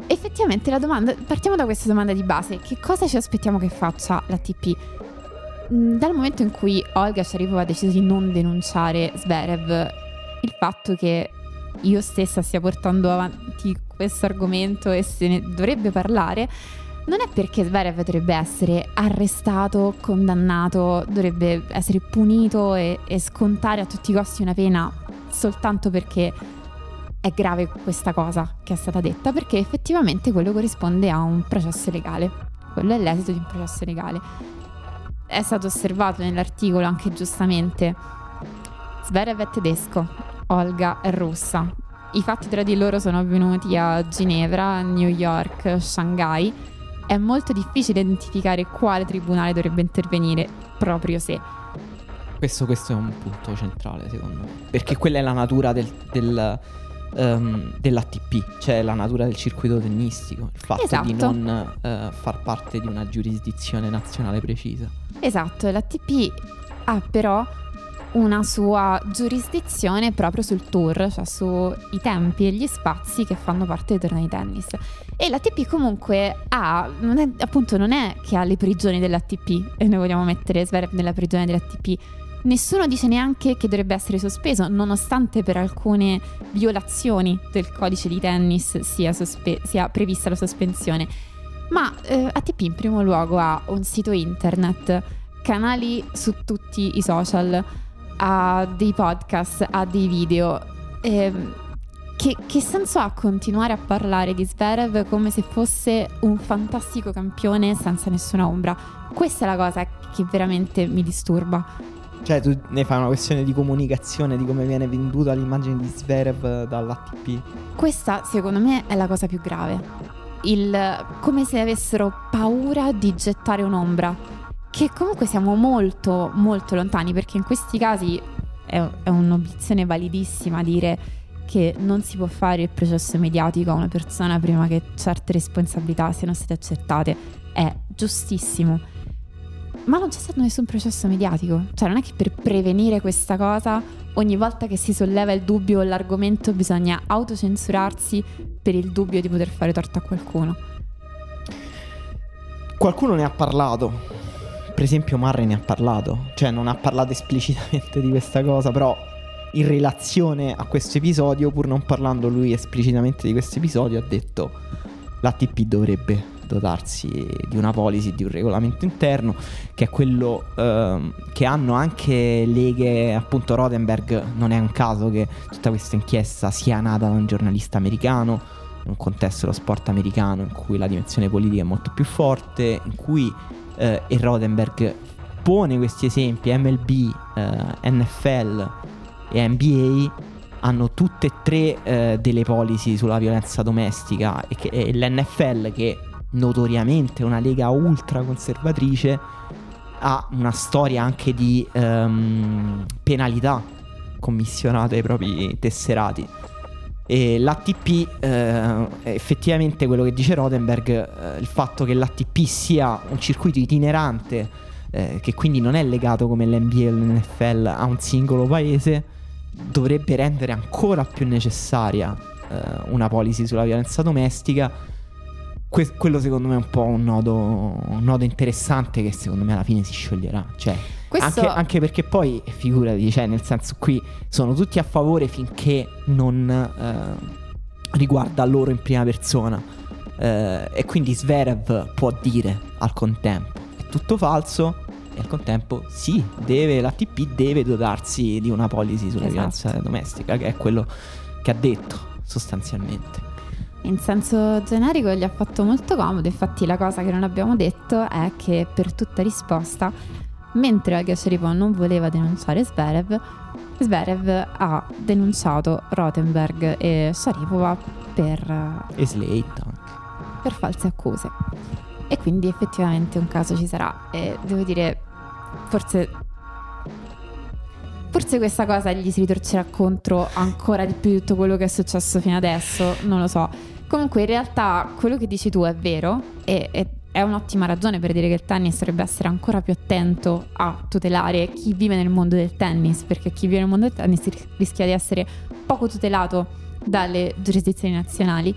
effettivamente la domanda, partiamo da questa domanda di base, che cosa ci aspettiamo che faccia l'ATP? Mm, dal momento in cui Olga Sharipova ha deciso di non denunciare Zverev, il fatto che io stessa stia portando avanti questo argomento e se ne dovrebbe parlare, non è perché Zverev dovrebbe essere arrestato, condannato, dovrebbe essere punito e, e scontare a tutti i costi una pena soltanto perché è grave questa cosa che è stata detta, perché effettivamente quello corrisponde a un processo legale. Quello è l'esito di un processo legale. È stato osservato nell'articolo anche giustamente. Zverev è tedesco, Olga è russa. I fatti tra di loro sono avvenuti a Ginevra, New York, Shanghai è molto difficile identificare quale tribunale dovrebbe intervenire proprio se. Questo, questo è un punto centrale secondo me, perché quella è la natura del, del, um, dell'ATP, cioè la natura del circuito tennistico, il fatto esatto. di non uh, far parte di una giurisdizione nazionale precisa. Esatto, l'ATP ha però una sua giurisdizione proprio sul tour, cioè sui tempi e gli spazi che fanno parte dei tornei di tennis. E l'ATP comunque ha, non è, appunto non è che ha le prigioni dell'ATP e noi vogliamo mettere Zverev nella prigione dell'ATP. Nessuno dice neanche che dovrebbe essere sospeso, nonostante per alcune violazioni del codice di tennis sia, sospe- sia prevista la sospensione. Ma eh, ATP in primo luogo ha un sito internet, canali su tutti i social, ha dei podcast, ha dei video. Eh, che, che, senso ha continuare a parlare di Zverev come se fosse un fantastico campione senza nessuna ombra? Questa è la cosa che veramente mi disturba. Cioè, tu ne fai una questione di comunicazione di come viene venduta l'immagine di Zverev dall'ATP? Questa, secondo me, è la cosa più grave. Il, come se avessero paura di gettare un'ombra che comunque siamo molto molto lontani perché in questi casi è, è un'obiezione validissima dire che non si può fare il processo mediatico a una persona prima che certe responsabilità siano state accettate è giustissimo ma non c'è stato nessun processo mediatico cioè non è che per prevenire questa cosa ogni volta che si solleva il dubbio o l'argomento bisogna autocensurarsi per il dubbio di poter fare torto a qualcuno. Qualcuno ne ha parlato. Per esempio Marre ne ha parlato. Cioè non ha parlato esplicitamente di questa cosa, però in relazione a questo episodio, pur non parlando lui esplicitamente di questo episodio, ha detto l'ATP dovrebbe dotarsi di una policy, di un regolamento interno, che è quello ehm, che hanno anche leghe, appunto Rodenberg, non è un caso che tutta questa inchiesta sia nata da un giornalista americano, in un contesto dello sport americano in cui la dimensione politica è molto più forte, in cui eh, e Rodenberg pone questi esempi, MLB, eh, NFL e NBA hanno tutte e tre eh, delle policy sulla violenza domestica e, che, e l'NFL che notoriamente una lega ultra conservatrice, ha una storia anche di um, penalità commissionate ai propri tesserati. E l'ATP, eh, effettivamente quello che dice Rodenberg, eh, il fatto che l'ATP sia un circuito itinerante, eh, che quindi non è legato come l'NBA o l'NFL a un singolo paese, dovrebbe rendere ancora più necessaria eh, una policy sulla violenza domestica que- quello secondo me è un po' un nodo, un nodo, interessante che secondo me alla fine si scioglierà. Cioè, Questo... anche, anche, perché poi, figurati, cioè, nel senso qui sono tutti a favore finché non eh, riguarda loro in prima persona. Eh, e quindi Sverev può dire al contempo è tutto falso e al contempo sì, deve, l'ATP deve dotarsi di una policy sulla esatto. violenza domestica, che è quello che ha detto sostanzialmente in senso generico gli ha fatto molto comodo, infatti la cosa che non abbiamo detto è che per tutta risposta, mentre Olga Sharipov non voleva denunciare Sverev, Sverev ha denunciato Rothenberg e Sharipova per... E Slate anche. Per false accuse. E quindi effettivamente un caso ci sarà. E devo dire, forse Forse questa cosa gli si ritorcerà contro ancora di più tutto quello che è successo fino adesso, non lo so. Comunque in realtà quello che dici tu è vero e, e è un'ottima ragione per dire che il tennis dovrebbe essere ancora più attento a tutelare chi vive nel mondo del tennis, perché chi vive nel mondo del tennis rischia di essere poco tutelato dalle giurisdizioni nazionali.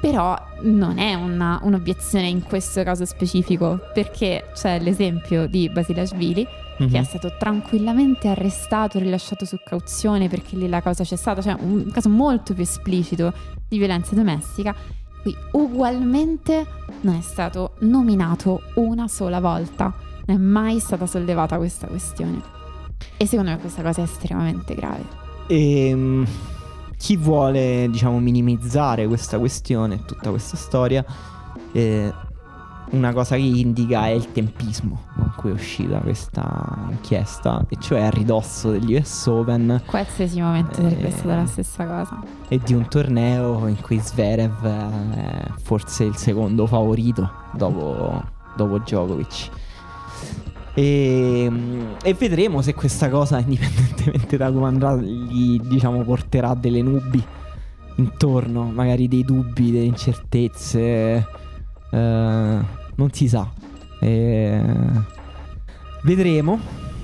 Però non è una, un'obiezione in questo caso specifico, perché c'è l'esempio di Basilashvili mm-hmm. che è stato tranquillamente arrestato, rilasciato su cauzione perché lì la cosa c'è stata, cioè un caso molto più esplicito di violenza domestica. Qui ugualmente non è stato nominato una sola volta, non è mai stata sollevata questa questione. E secondo me questa cosa è estremamente grave. E ehm, chi vuole, diciamo, minimizzare questa questione, tutta questa storia, eh, una cosa che indica è il tempismo con cui è uscita questa inchiesta, e cioè a ridosso degli US Open. Qualsiasi momento sarebbe eh, stata la stessa cosa. E di un torneo in cui Zverev è forse il secondo favorito dopo, dopo Djokovic. E, e, vedremo se questa cosa, indipendentemente da come andrà, gli diciamo, porterà delle nubi intorno, magari dei dubbi, delle incertezze. Eh, non si sa. E... Vedremo.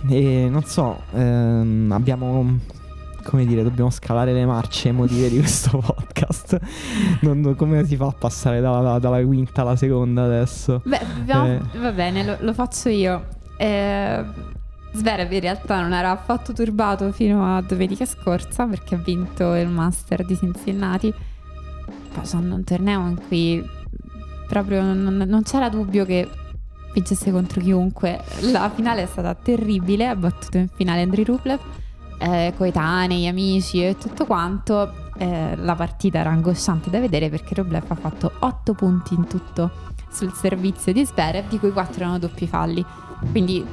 E non so, ehm, abbiamo come dire, dobbiamo scalare le marce emotive di questo podcast. Non, come si fa a passare dalla, dalla, quinta alla seconda adesso? Beh, abbiamo, eh. va bene, lo, lo faccio io. Eh, Zverev in realtà non era affatto turbato fino a domenica scorsa perché ha vinto il Master di Cincinnati. Facendo un torneo in cui proprio non, non c'era dubbio che vincesse contro chiunque. La finale è stata terribile, ha battuto in finale Andriy Rublev, eh, coetanei, amici e tutto quanto. Eh, la partita era angosciante da vedere perché Rublev ha fatto 8 punti in tutto sul servizio di Zverev, di cui 4 erano doppi falli. Quindi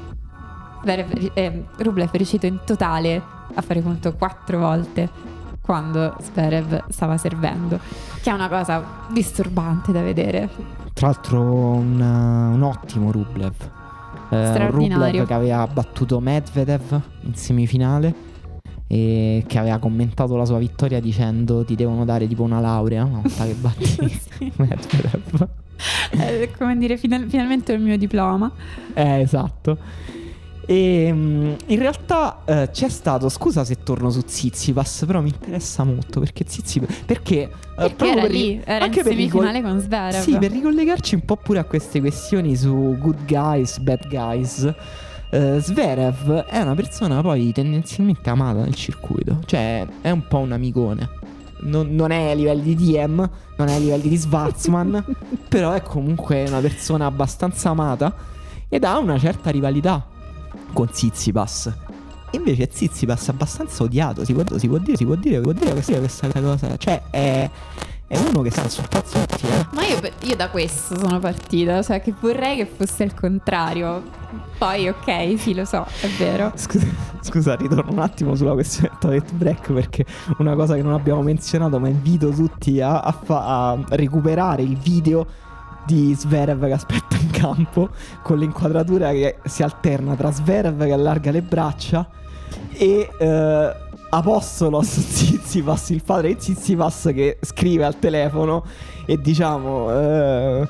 Zverev, eh, Rublev è riuscito in totale a fare punto 4 volte quando Zverev stava servendo, che è una cosa disturbante da vedere. Tra l'altro un, un ottimo Rublev. Eh, Rublev che aveva battuto Medvedev in semifinale e che aveva commentato la sua vittoria dicendo ti devono dare tipo una laurea una volta che batti Medvedev. È come dire final- finalmente ho il mio diploma. Eh esatto. E mm, in realtà eh, c'è stato, scusa se torno su Zizipas, però mi interessa molto perché Zizipas perché, eh, Perché proprio era per lì, era anche per semifinale ricol- con Zverev. Sì, per ricollegarci un po' pure a queste questioni su good guys, bad guys. eh, Zverev è una persona poi tendenzialmente amata nel circuito, cioè è un po' un amicone. Non, non è a livelli di DM, non è a livelli di Schwarzman, però è comunque una persona abbastanza amata ed ha una certa rivalità con Zizipas. Invece Zizipas è abbastanza odiato, si può, si può dire, si può dire, può dire questa, questa cosa. Cioè è, è uno che sta sul pazzo tutti, eh. Ma io, io da questo sono partita, cioè che vorrei che fosse il contrario. Poi ok, sì, lo so, è vero. Scusa, scusa, ritorno un attimo sulla questione del toilet break perché una cosa che non abbiamo menzionato, ma invito tutti a, a fa- a recuperare il video di Sverev che aspetta in campo con l'inquadratura che si alterna tra Sverev che allarga le braccia e eh, Apostolos Zizipas, il padre di Zizipas che scrive al telefono e diciamo eh,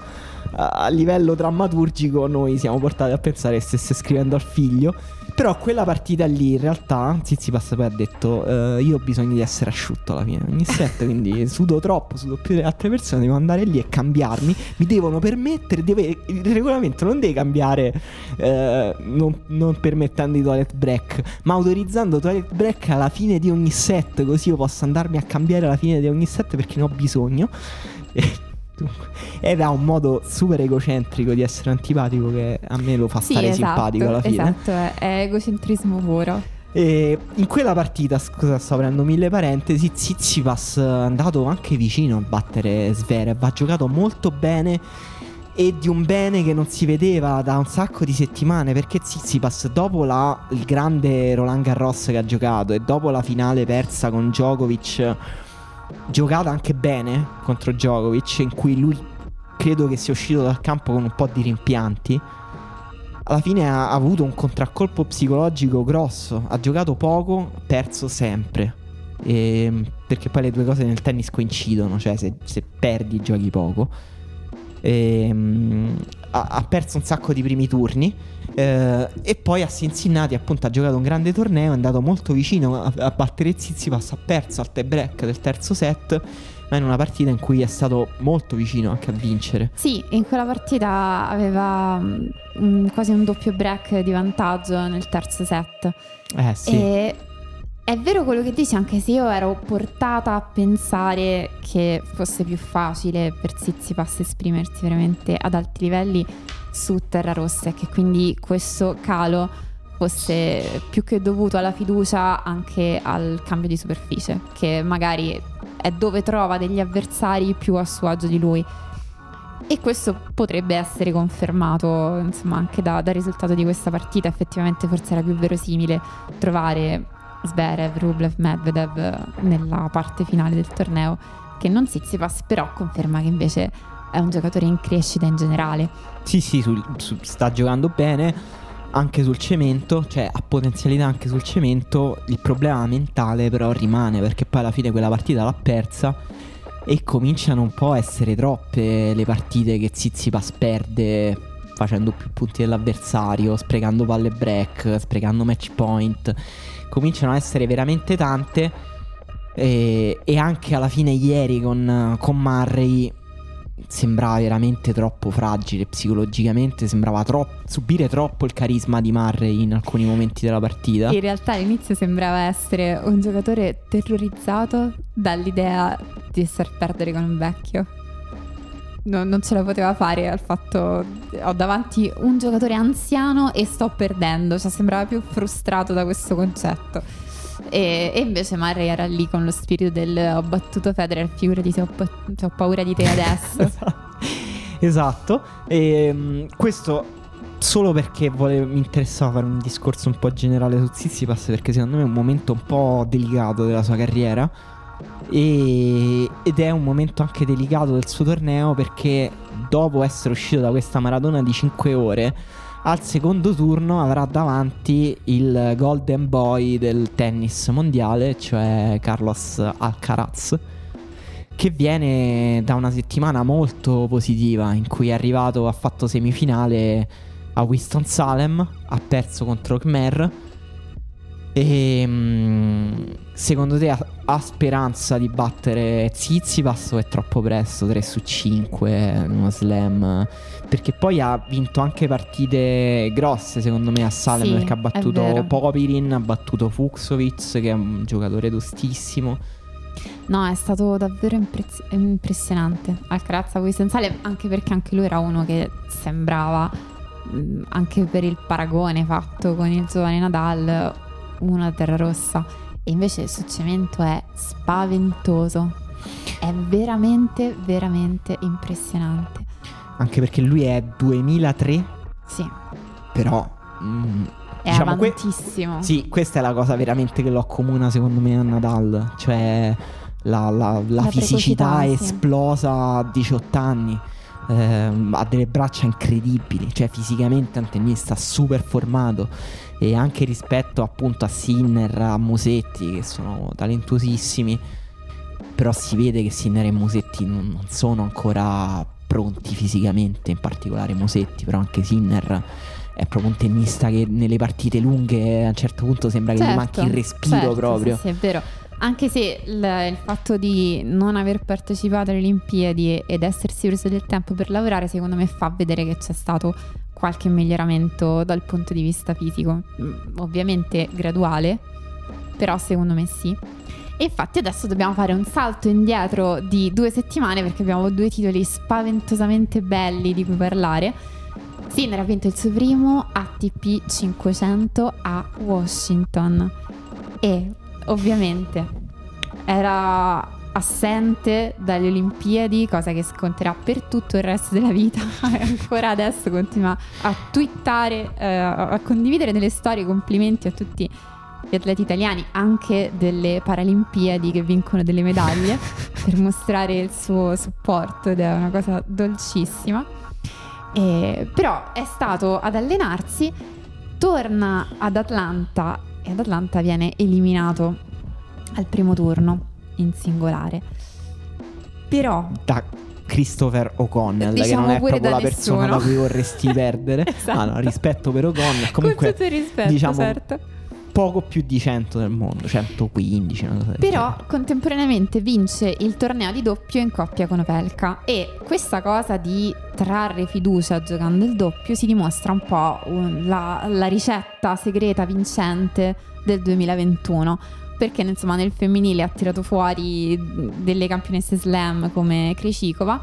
a livello drammaturgico noi siamo portati a pensare che stesse scrivendo al figlio però quella partita lì in realtà Zizipas poi ha detto eh, io ho bisogno di essere asciutto alla fine. Ogni set quindi sudo troppo sudo più delle altre persone devo andare lì e cambiarmi. Mi devono permettere deve- il regolamento non deve cambiare eh, non, non permettendo i toilet break ma autorizzando toilet break alla fine di ogni set così io posso andarmi a cambiare alla fine di ogni set perché ne ho bisogno ed ha un modo super egocentrico di essere antipatico che a me lo fa Sì, stare esatto, simpatico alla fine esatto, è, è egocentrismo puro. e in quella partita, scusa, sto aprendo mille parentesi, Zizipas è andato anche vicino a battere Zverev, ha giocato molto bene e di un bene che non si vedeva da un sacco di settimane perché Zizipas dopo la, il grande Roland Garros che ha giocato e dopo la finale persa con Djokovic giocata anche bene contro Djokovic in cui lui credo che sia uscito dal campo con un po' di rimpianti alla fine ha avuto un contraccolpo psicologico grosso. Ha giocato poco, perso sempre. Ehm, perché poi le due cose nel tennis coincidono, cioè se, se perdi giochi poco. Ehm, ha, ha perso un sacco di primi turni. eh, e poi a Cincinnati appunto ha giocato un grande torneo, è andato molto vicino a, a battere Zizipas, ha perso al tie break del terzo set, ma in una partita in cui è stato molto vicino anche a vincere. Sì, in quella partita aveva mm, quasi un doppio break di vantaggio nel terzo set. Eh sì. E è vero quello che dici, anche se io ero portata a pensare che fosse più facile per Tsitsipas esprimersi veramente ad alti livelli su terra rossa e che quindi questo calo fosse più che dovuto alla fiducia anche al cambio di superficie, che magari è dove trova degli avversari più a suo agio di lui. E questo potrebbe essere confermato insomma, anche da- dal risultato di questa partita. Effettivamente forse era più verosimile trovare Zverev, Rublev, Medvedev nella parte finale del torneo che non Tsitsipas, però conferma che invece è un giocatore in crescita in generale. Sì, sì, sul- su- sta giocando bene anche sul cemento, cioè ha potenzialità anche sul cemento. Il problema mentale però rimane perché poi alla fine quella partita l'ha persa e cominciano un po' a essere troppe le partite che Zizipas perde facendo più punti dell'avversario, sprecando palle break, sprecando match point. Cominciano a essere veramente tante e, e anche alla fine ieri con, con Murray sembrava veramente troppo fragile psicologicamente, sembrava troppo, subire troppo il carisma di Murray in alcuni momenti della partita. In realtà all'inizio sembrava essere un giocatore terrorizzato dall'idea di essere perdere con un vecchio. No- non ce la poteva fare al fatto ho davanti un giocatore anziano e sto perdendo, cioè sembrava più frustrato da questo concetto. E, e invece Murray era lì con lo spirito del ho battuto Federer, figurati se ho, se ho paura di te adesso. esatto. E mm, questo solo perché volevo, mi interessava fare un discorso un po' generale su Tsitsipas perché secondo me è un momento un po' delicato della sua carriera e- ed è un momento anche delicato del suo torneo perché dopo essere uscito da questa maratona di 5 ore al secondo turno avrà davanti il golden boy del tennis mondiale, cioè Carlos Alcaraz, che viene da una settimana molto positiva in cui è arrivato, ha fatto semifinale a Winston-Salem, ha perso contro Khmer. E mm, secondo te ha, ha speranza di battere Zizipas o è troppo presto? 3 su 5 uno slam? Perché poi ha vinto anche partite grosse, secondo me, a Salem. Sì, perché ha battuto. Popirin, ha battuto Fuxovic, che è un giocatore tostissimo. No, è stato davvero imprez- impressionante. Alcaraz a Winston Salem, anche perché anche lui era uno che sembrava, mh, anche per il paragone fatto con il giovane Nadal, una terra rossa. E invece il suo cemento è spaventoso. È veramente, veramente impressionante. Anche perché lui è 2003, Sì, però... mm, è diciamo que- avantissimo. Sì, questa è la cosa veramente che lo accomuna secondo me a Nadal, cioè la, la- la La fisicità sì. esplosa a 18 anni, ehm, ha delle braccia incredibili, cioè fisicamente è un tennista super formato e anche rispetto appunto a Sinner, a Musetti che sono talentuosissimi, però si vede che Sinner e Musetti non, non sono ancora pronti fisicamente, in particolare Musetti, però anche Sinner è proprio un tennista che nelle partite lunghe a un certo punto sembra che gli manchi il respiro certo, proprio. Sì, sì, è vero. Anche se il, il fatto di non aver partecipato alle Olimpiadi ed essersi preso del tempo per lavorare, secondo me fa vedere che c'è stato qualche miglioramento dal punto di vista fisico. Mm, Ovviamente graduale, però secondo me sì. E infatti adesso dobbiamo fare un salto indietro di due settimane perché abbiamo due titoli spaventosamente belli di cui parlare. Sinner ha vinto il suo primo ATP 500 a Washington e ovviamente era assente dalle Olimpiadi, cosa che sconterà per tutto il resto della vita. E ancora adesso continua a twittare, eh, a condividere delle storie, complimenti a tutti gli atleti italiani, anche delle Paralimpiadi che vincono delle medaglie, per mostrare il suo supporto ed è una cosa dolcissima. E- però è stato ad allenarsi, torna ad Atlanta e ad Atlanta viene eliminato al primo turno in singolare. Però Da Christopher O'Connell, che Diciamo non è pure proprio la persona da cui vorresti perdere. Esatto. Ah, no, rispetto per O'Connell. con Comunque, tutto il rispetto, diciamo, certo. Poco più di 100 del mondo, 115. Una cosa del Però contemporaneamente vince il torneo di doppio in coppia con Opelka. E questa cosa di trarre fiducia giocando il doppio si dimostra un po' la, la ricetta segreta vincente del 2021 perché insomma nel femminile ha tirato fuori delle campionesse slam come Krejcikova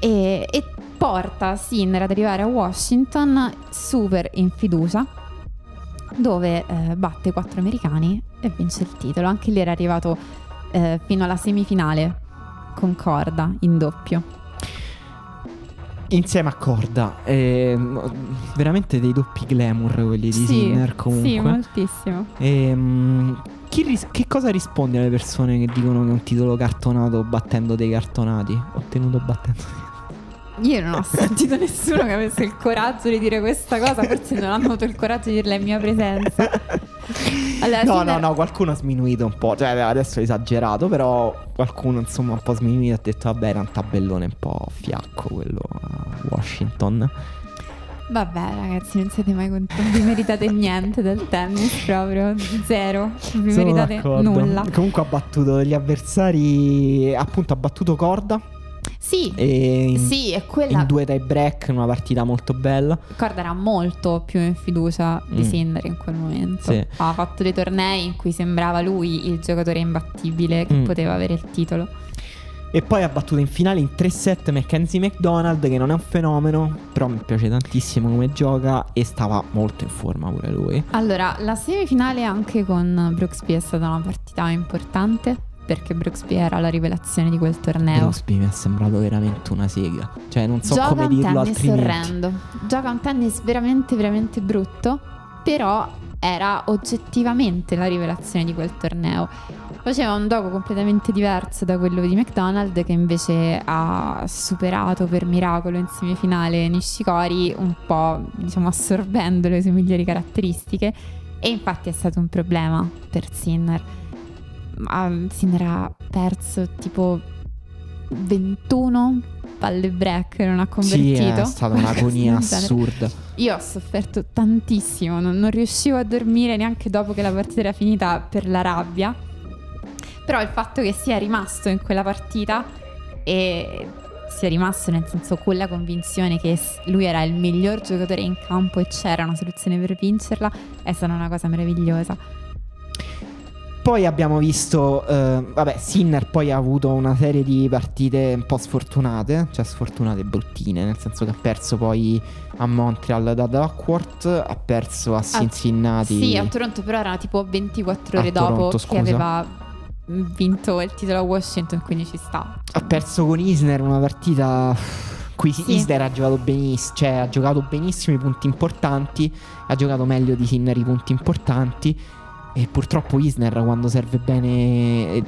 e, e porta Sinner ad arrivare a Washington super in fiducia dove eh, batte quattro americani e vince il titolo. Anche lì era arrivato eh, fino alla semifinale con corda in doppio. Insieme a Corda, ehm, veramente dei doppi glamour quelli di Sinner comunque. sì, moltissimo. Ehm, chi ris- che cosa rispondi alle persone che dicono che è un titolo cartonato battendo dei cartonati? Ottenuto battendo dei Io non ho sentito nessuno che avesse il coraggio di dire questa cosa, forse non hanno avuto il coraggio di dirla in mia presenza. Allora, No, no, no, qualcuno ha sminuito un po', cioè adesso è esagerato, però qualcuno insomma un po' sminuito ha detto vabbè era un tabellone un po' fiacco quello a Washington. Vabbè, ragazzi, non siete mai contenti. Non vi meritate niente del tennis, proprio zero. Vi Sono meritate d'accordo. nulla. Comunque ha battuto degli avversari, appunto ha battuto Corda Sì, e in, sì, è quella. in due tie break, una partita molto bella. Corda era molto più in fiducia di Mm. Sinner in quel momento. Sì. Ha fatto dei tornei in cui sembrava lui il giocatore imbattibile che Mm. poteva avere il titolo. E poi ha battuto in finale in 3-7 Mackenzie McDonald, che non è un fenomeno, però mi piace tantissimo come gioca e stava molto in forma pure lui. Allora, la semifinale anche con Brooksby è stata una partita importante perché Brooksby era la rivelazione di quel torneo. Brooksby mi è sembrato veramente una sega. Cioè, non so Gioca come un dirlo tennis altrimenti. orrendo. Gioca un tennis veramente, veramente brutto. Però era oggettivamente la rivelazione di quel torneo. Faceva un gioco completamente diverso da quello di McDonald, che invece ha superato per miracolo in semifinale Nishikori, un po' diciamo assorbendo le sue migliori caratteristiche. E infatti è stato un problema per Sinner. Ma Sinner ha perso tipo 21 palle break non ha Sì, convertito. è stata un'agonia assurda. Io ho sofferto tantissimo, non, non riuscivo a dormire neanche dopo che la partita era finita per la rabbia. Però il fatto che sia rimasto in quella partita e sia rimasto nel senso con la convinzione che lui era il miglior giocatore in campo e c'era una soluzione per vincerla è stata una cosa meravigliosa. Poi abbiamo visto, eh, vabbè, Sinner poi ha avuto una serie di partite un po' sfortunate, cioè sfortunate bruttine, nel senso che ha perso poi a Montreal da Duckworth, ha perso a Cincinnati. Sì, a Toronto però erano tipo 24 ore dopo Toronto, che aveva vinto il titolo a Washington, quindi ci sta. Ha perso con Isner una partita qui Sì. Isner ha giocato benissimo, cioè ha giocato benissimo i punti importanti, ha giocato meglio di Sinner i punti importanti e purtroppo Isner quando serve bene eh,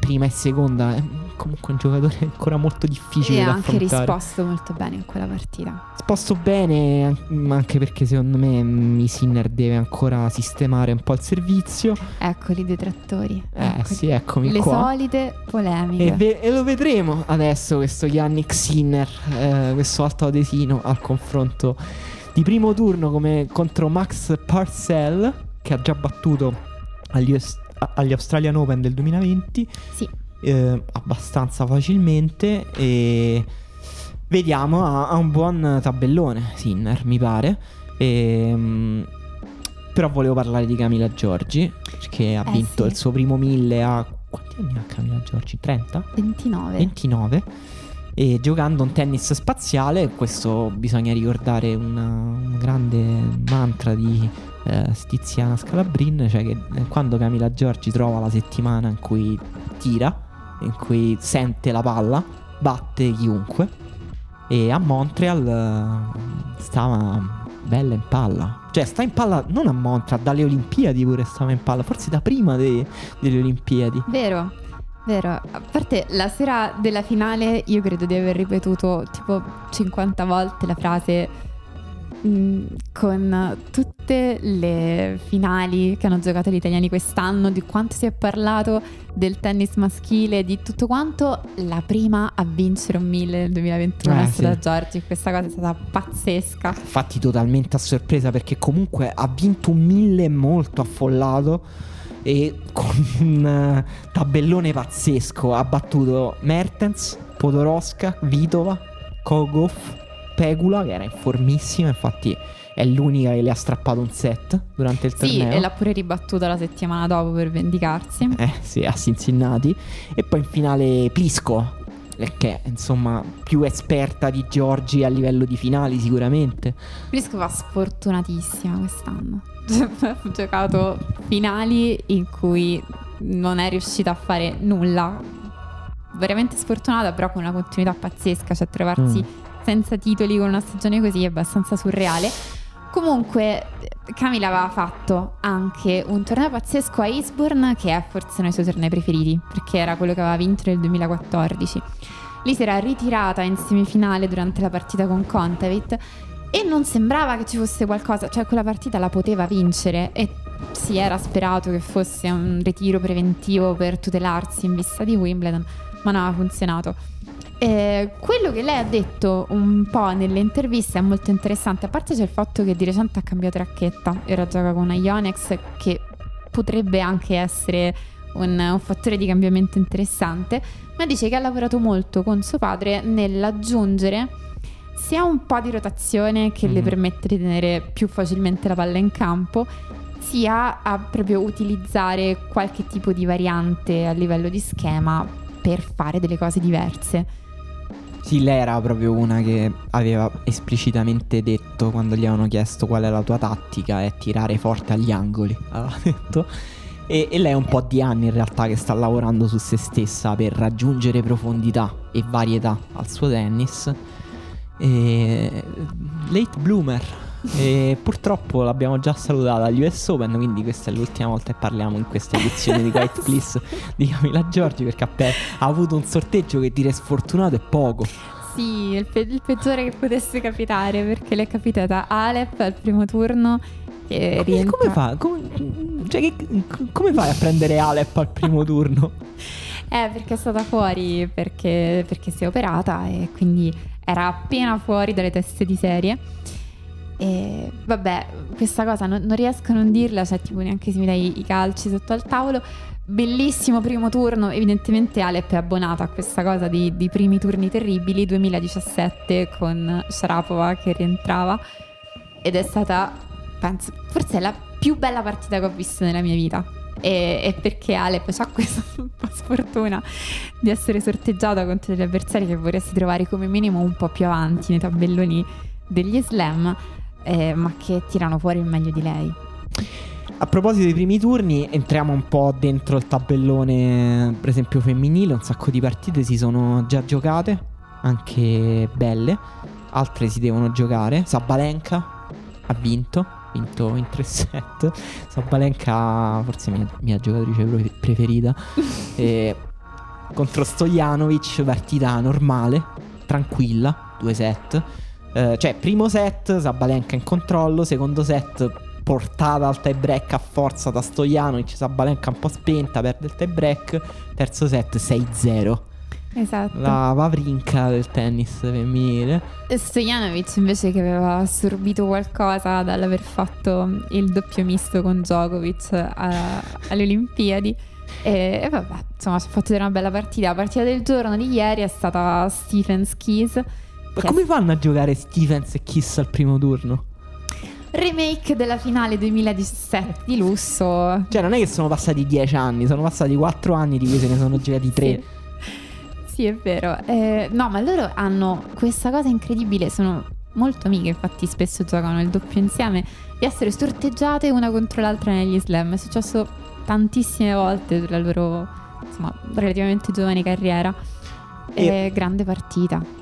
prima e seconda è comunque un giocatore ancora molto difficile E da ha anche affrontare. risposto molto bene in quella partita. Sposto bene, ma anche perché secondo me mm, Sinner deve ancora sistemare un po' il servizio. Eccoli i detrattori. Eh eccoli. sì, eccomi Le qua. solite polemiche. E, ve- e lo vedremo adesso questo Yannick Sinner, eh, questo alto adesino al confronto di primo turno come contro Max Parcell che ha già battuto agli, agli Australian Open del 2020 Sì. eh, abbastanza facilmente e vediamo ha, ha un buon tabellone Sinner mi pare Ehm, però volevo parlare di Camila Giorgi perché ha Eh, vinto sì. il suo primo mille a quanti anni ha Camila Giorgi? 30? 29. 29 e giocando un tennis spaziale questo bisogna ricordare una- un grande mantra di eh, Tiziana Scalabrin cioè che eh, quando Camila Giorgi trova la settimana in cui tira in cui sente la palla batte chiunque e a Montreal eh, stava bella in palla cioè sta in palla non a Montreal dalle Olimpiadi pure stava in palla forse da prima de- delle Olimpiadi Vero, vero. A parte la sera della finale, io credo di aver ripetuto tipo 50 volte la frase mm, con tutte le finali che hanno giocato gli italiani quest'anno, di quanto si è parlato del tennis maschile, di tutto quanto. La prima a vincere un 1000 nel 2021 Eh, è stata sì. Giorgi. Questa cosa è stata pazzesca. Infatti totalmente a sorpresa perché comunque ha vinto un mille molto affollato e con un eh, tabellone pazzesco. Ha battuto Mertens, Podoroska, Vitova, Kogov, Pegula che era in formissima, infatti è l'unica che le ha strappato un set durante il Sì, torneo. e l'ha pure ribattuta la settimana dopo per vendicarsi. Eh sì, a Cincinnati. E poi in finale Plisko, eh, che è insomma più esperta di Giorgi a livello di finali sicuramente. Brisco va sfortunatissima quest'anno. ha giocato finali in cui non è riuscita a fare nulla. Veramente sfortunata, però con una continuità pazzesca. Cioè, trovarsi Mm. Senza titoli con una stagione così è abbastanza surreale. Comunque, Camila aveva fatto anche un torneo pazzesco a Eastbourne, che è forse uno dei suoi tornei preferiti, perché era quello che aveva vinto nel 2014. Lì si era ritirata in semifinale durante la partita con Contavit e non sembrava che ci fosse qualcosa, cioè quella partita la poteva vincere e si era sperato che fosse un ritiro preventivo per tutelarsi in vista di Wimbledon, ma non aveva funzionato. Eh, quello che lei ha detto un po' nelle interviste è molto interessante, a parte c'è il fatto che di recente ha cambiato racchetta, ora gioca con una Yonex che potrebbe anche essere un, un fattore di cambiamento interessante, ma dice che ha lavorato molto con suo padre nell'aggiungere sia un po' di rotazione che le Mhm. permette di tenere più facilmente la palla in campo, sia a proprio utilizzare qualche tipo di variante a livello di schema per fare delle cose diverse. Sì, lei era proprio una che aveva esplicitamente detto quando gli avevano chiesto qual è la tua tattica è tirare forte agli angoli, aveva detto. E, e lei è un po' di anni in realtà che sta lavorando su se stessa per raggiungere profondità e varietà al suo tennis. E... Late bloomer. E purtroppo l'abbiamo già salutata agli US Open, quindi questa è l'ultima volta che parliamo in questa edizione di Quiet Please di Camila Giorgi perché ha, pe- ha avuto un sorteggio che dire sfortunato è poco. Sì, il, pe- il peggiore che potesse capitare perché le è capitata Alep al primo turno che Come, come fa? Come, cioè, che- come fai a prendere Alep al primo turno? Eh, perché è stata fuori perché, perché si è operata e quindi era appena fuori dalle teste di serie. E vabbè, questa cosa non, non riesco a non dirla, cioè tipo neanche se mi dai i calci sotto al tavolo. Bellissimo primo turno, evidentemente Alep è abbonata a questa cosa di, di primi turni terribili, 2017 con Sharapova che rientrava ed è stata, penso, forse la più bella partita che ho visto nella mia vita. E, e perché Alep ha questa un po' sfortuna di essere sorteggiata contro degli avversari che vorresti trovare come minimo un po' più avanti nei tabelloni degli slam, eh, ma che tirano fuori il meglio di lei. A proposito dei primi turni, entriamo un po' dentro il tabellone, per esempio femminile, un sacco di partite si sono già giocate, anche belle, altre si devono giocare. Sabalenka ha vinto, ha vinto in 3 set. Sabalenka forse mia, mia giocatrice preferita. e, contro Stojanovic, partita normale, tranquilla, 2 set. Eh, cioè, primo set, Sabalenka in controllo, secondo set portata al tie break a forza da Stojanovic, Sabalenka un po' spenta, perde il tie break, terzo set 6-0. Esatto. La Vavrinka del tennis femminile. Stojanovic invece che aveva assorbito qualcosa dall'aver fatto il doppio misto con Djokovic a, alle Olimpiadi. E, e, vabbè, insomma, ci ha fatto vedere una bella partita. La partita del giorno di ieri è stata Stephens Keys. Ma come fanno a giocare Stephens e Kiss al primo turno? remake della finale 2017 di lusso. Cioè, non è che sono passati dieci anni, sono passati quattro anni di cui se ne sono girati tre. Sì, sì è vero. Eh, no, ma loro hanno questa cosa incredibile. Sono molto amiche, infatti, spesso giocano il doppio insieme. Di essere sorteggiate una contro l'altra negli slam. È successo tantissime volte la loro, insomma, relativamente giovane carriera. E... Eh, grande partita.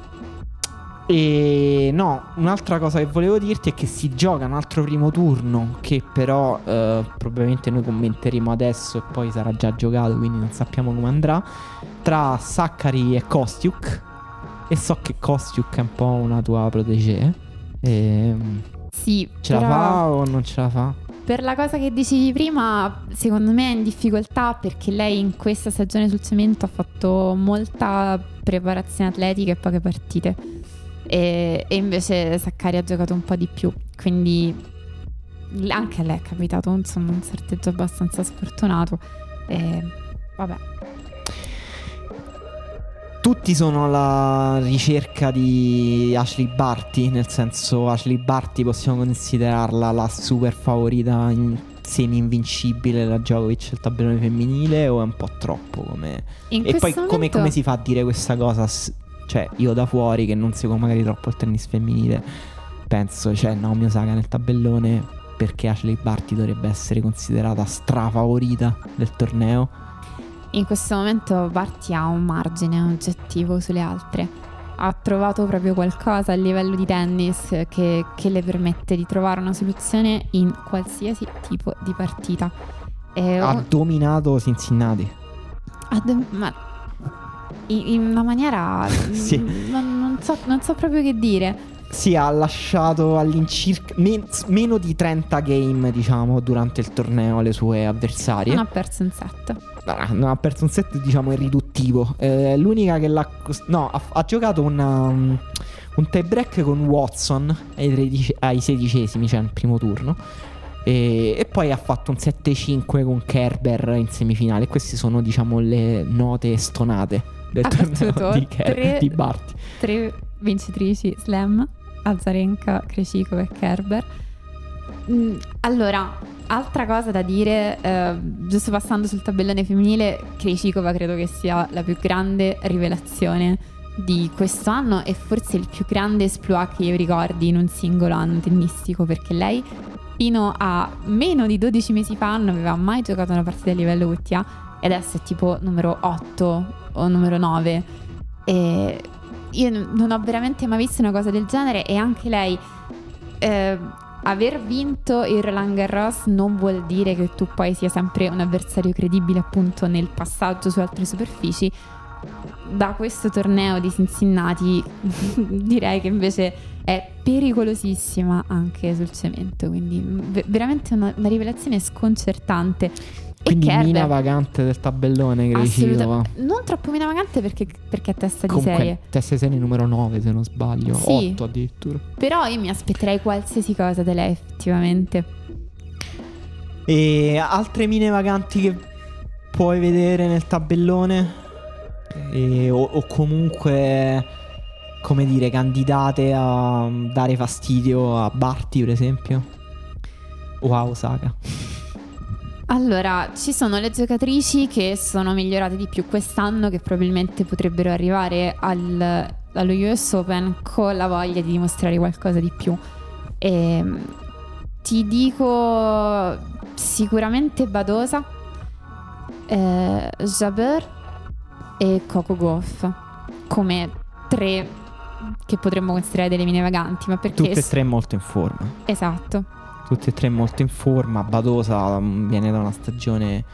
E no, un'altra cosa che volevo dirti è che si gioca un altro primo turno che però eh, probabilmente noi commenteremo adesso e poi sarà già giocato, quindi non sappiamo come andrà, tra Saccari e Kostiuk. E so che Kostiuk è un po' una tua protégée. E... Sì, ce la fa o non ce la fa? Per la cosa che dicevi prima, secondo me è in difficoltà perché lei in questa stagione sul cemento ha fatto molta preparazione atletica e poche partite e, e invece Saccari ha giocato un po' di più, quindi anche a lei è capitato insomma, un sorteggio abbastanza sfortunato. E vabbè. Tutti sono alla ricerca di Ashley Barty, nel senso Ashley Barty possiamo considerarla la super favorita in semi-invincibile la Djokovic il tabellone femminile o è un po' troppo come... E poi momento... come, come, si fa a dire questa cosa cioè, io da fuori che non seguo magari troppo il tennis femminile, penso, cioè, Naomi Osaka nel tabellone perché Ashley Barty dovrebbe essere considerata strafavorita del torneo. In questo momento Barty ha un margine oggettivo sulle altre. Ha trovato proprio qualcosa a livello di tennis che, che le permette di trovare una soluzione in qualsiasi tipo di partita. E ha un... dominato Cincinnati. Ha do... Ma in una maniera... sì. non, non, so, non so proprio che dire. Sì, ha lasciato all'incirca men- meno di 30 game, diciamo, durante il torneo alle sue avversarie. Non ha perso un set. non ha perso un set, diciamo, irriduttivo. Eh, l'unica che l'ha... No, ha, ha giocato una, um, un tie break con Watson ai, 13, ai sedicesimi, cioè nel primo turno. E, e, poi ha fatto un 7-5 con Kerber in semifinale. Queste sono, diciamo, le note stonate del torneo di, Ker- tre, di Barty. Tre vincitrici slam, Azarenka, Kreshikova e Kerber. Mm, allora, altra cosa da dire, eh, giusto passando sul tabellone femminile, Kreshikova credo che sia la più grande rivelazione di questo anno e forse il più grande esploit che io ricordi in un singolo anno tennistico perché lei fino a meno di 12 mesi fa non aveva mai giocato una partita a livello WTA e adesso è tipo numero 8 o numero 9. E io non ho veramente mai visto una cosa del genere e anche lei eh, aver vinto il Roland Garros non vuol dire che tu poi sia sempre un avversario credibile appunto nel passaggio su altre superfici. Da questo torneo di Cincinnati direi che invece è pericolosissima anche sul cemento, quindi veramente una, una rivelazione sconcertante. Quindi Kerber. mina vagante del tabellone. Assolutamente. Non troppo mina vagante perché, perché è testa di Comunque, serie. testa di serie numero 9 se non sbaglio. Sì. 8 addirittura. Però io mi aspetterei qualsiasi cosa da lei, effettivamente. E altre mine vaganti che puoi vedere nel tabellone? E- o, o comunque, come dire, candidate a dare fastidio a Barty, per esempio? O a Osaka? Allora, ci sono le giocatrici che sono migliorate di più quest'anno, che probabilmente potrebbero arrivare al- allo US Open con la voglia di dimostrare qualcosa di più. Ehm, ti dico sicuramente Badosa, eh, Jabeur e Coco Goff come tre che potremmo considerare delle mine vaganti, ma perché... Tutte e tre molto in forma. Esatto. Tutte e tre molto in forma. Badosa mm, viene da una stagione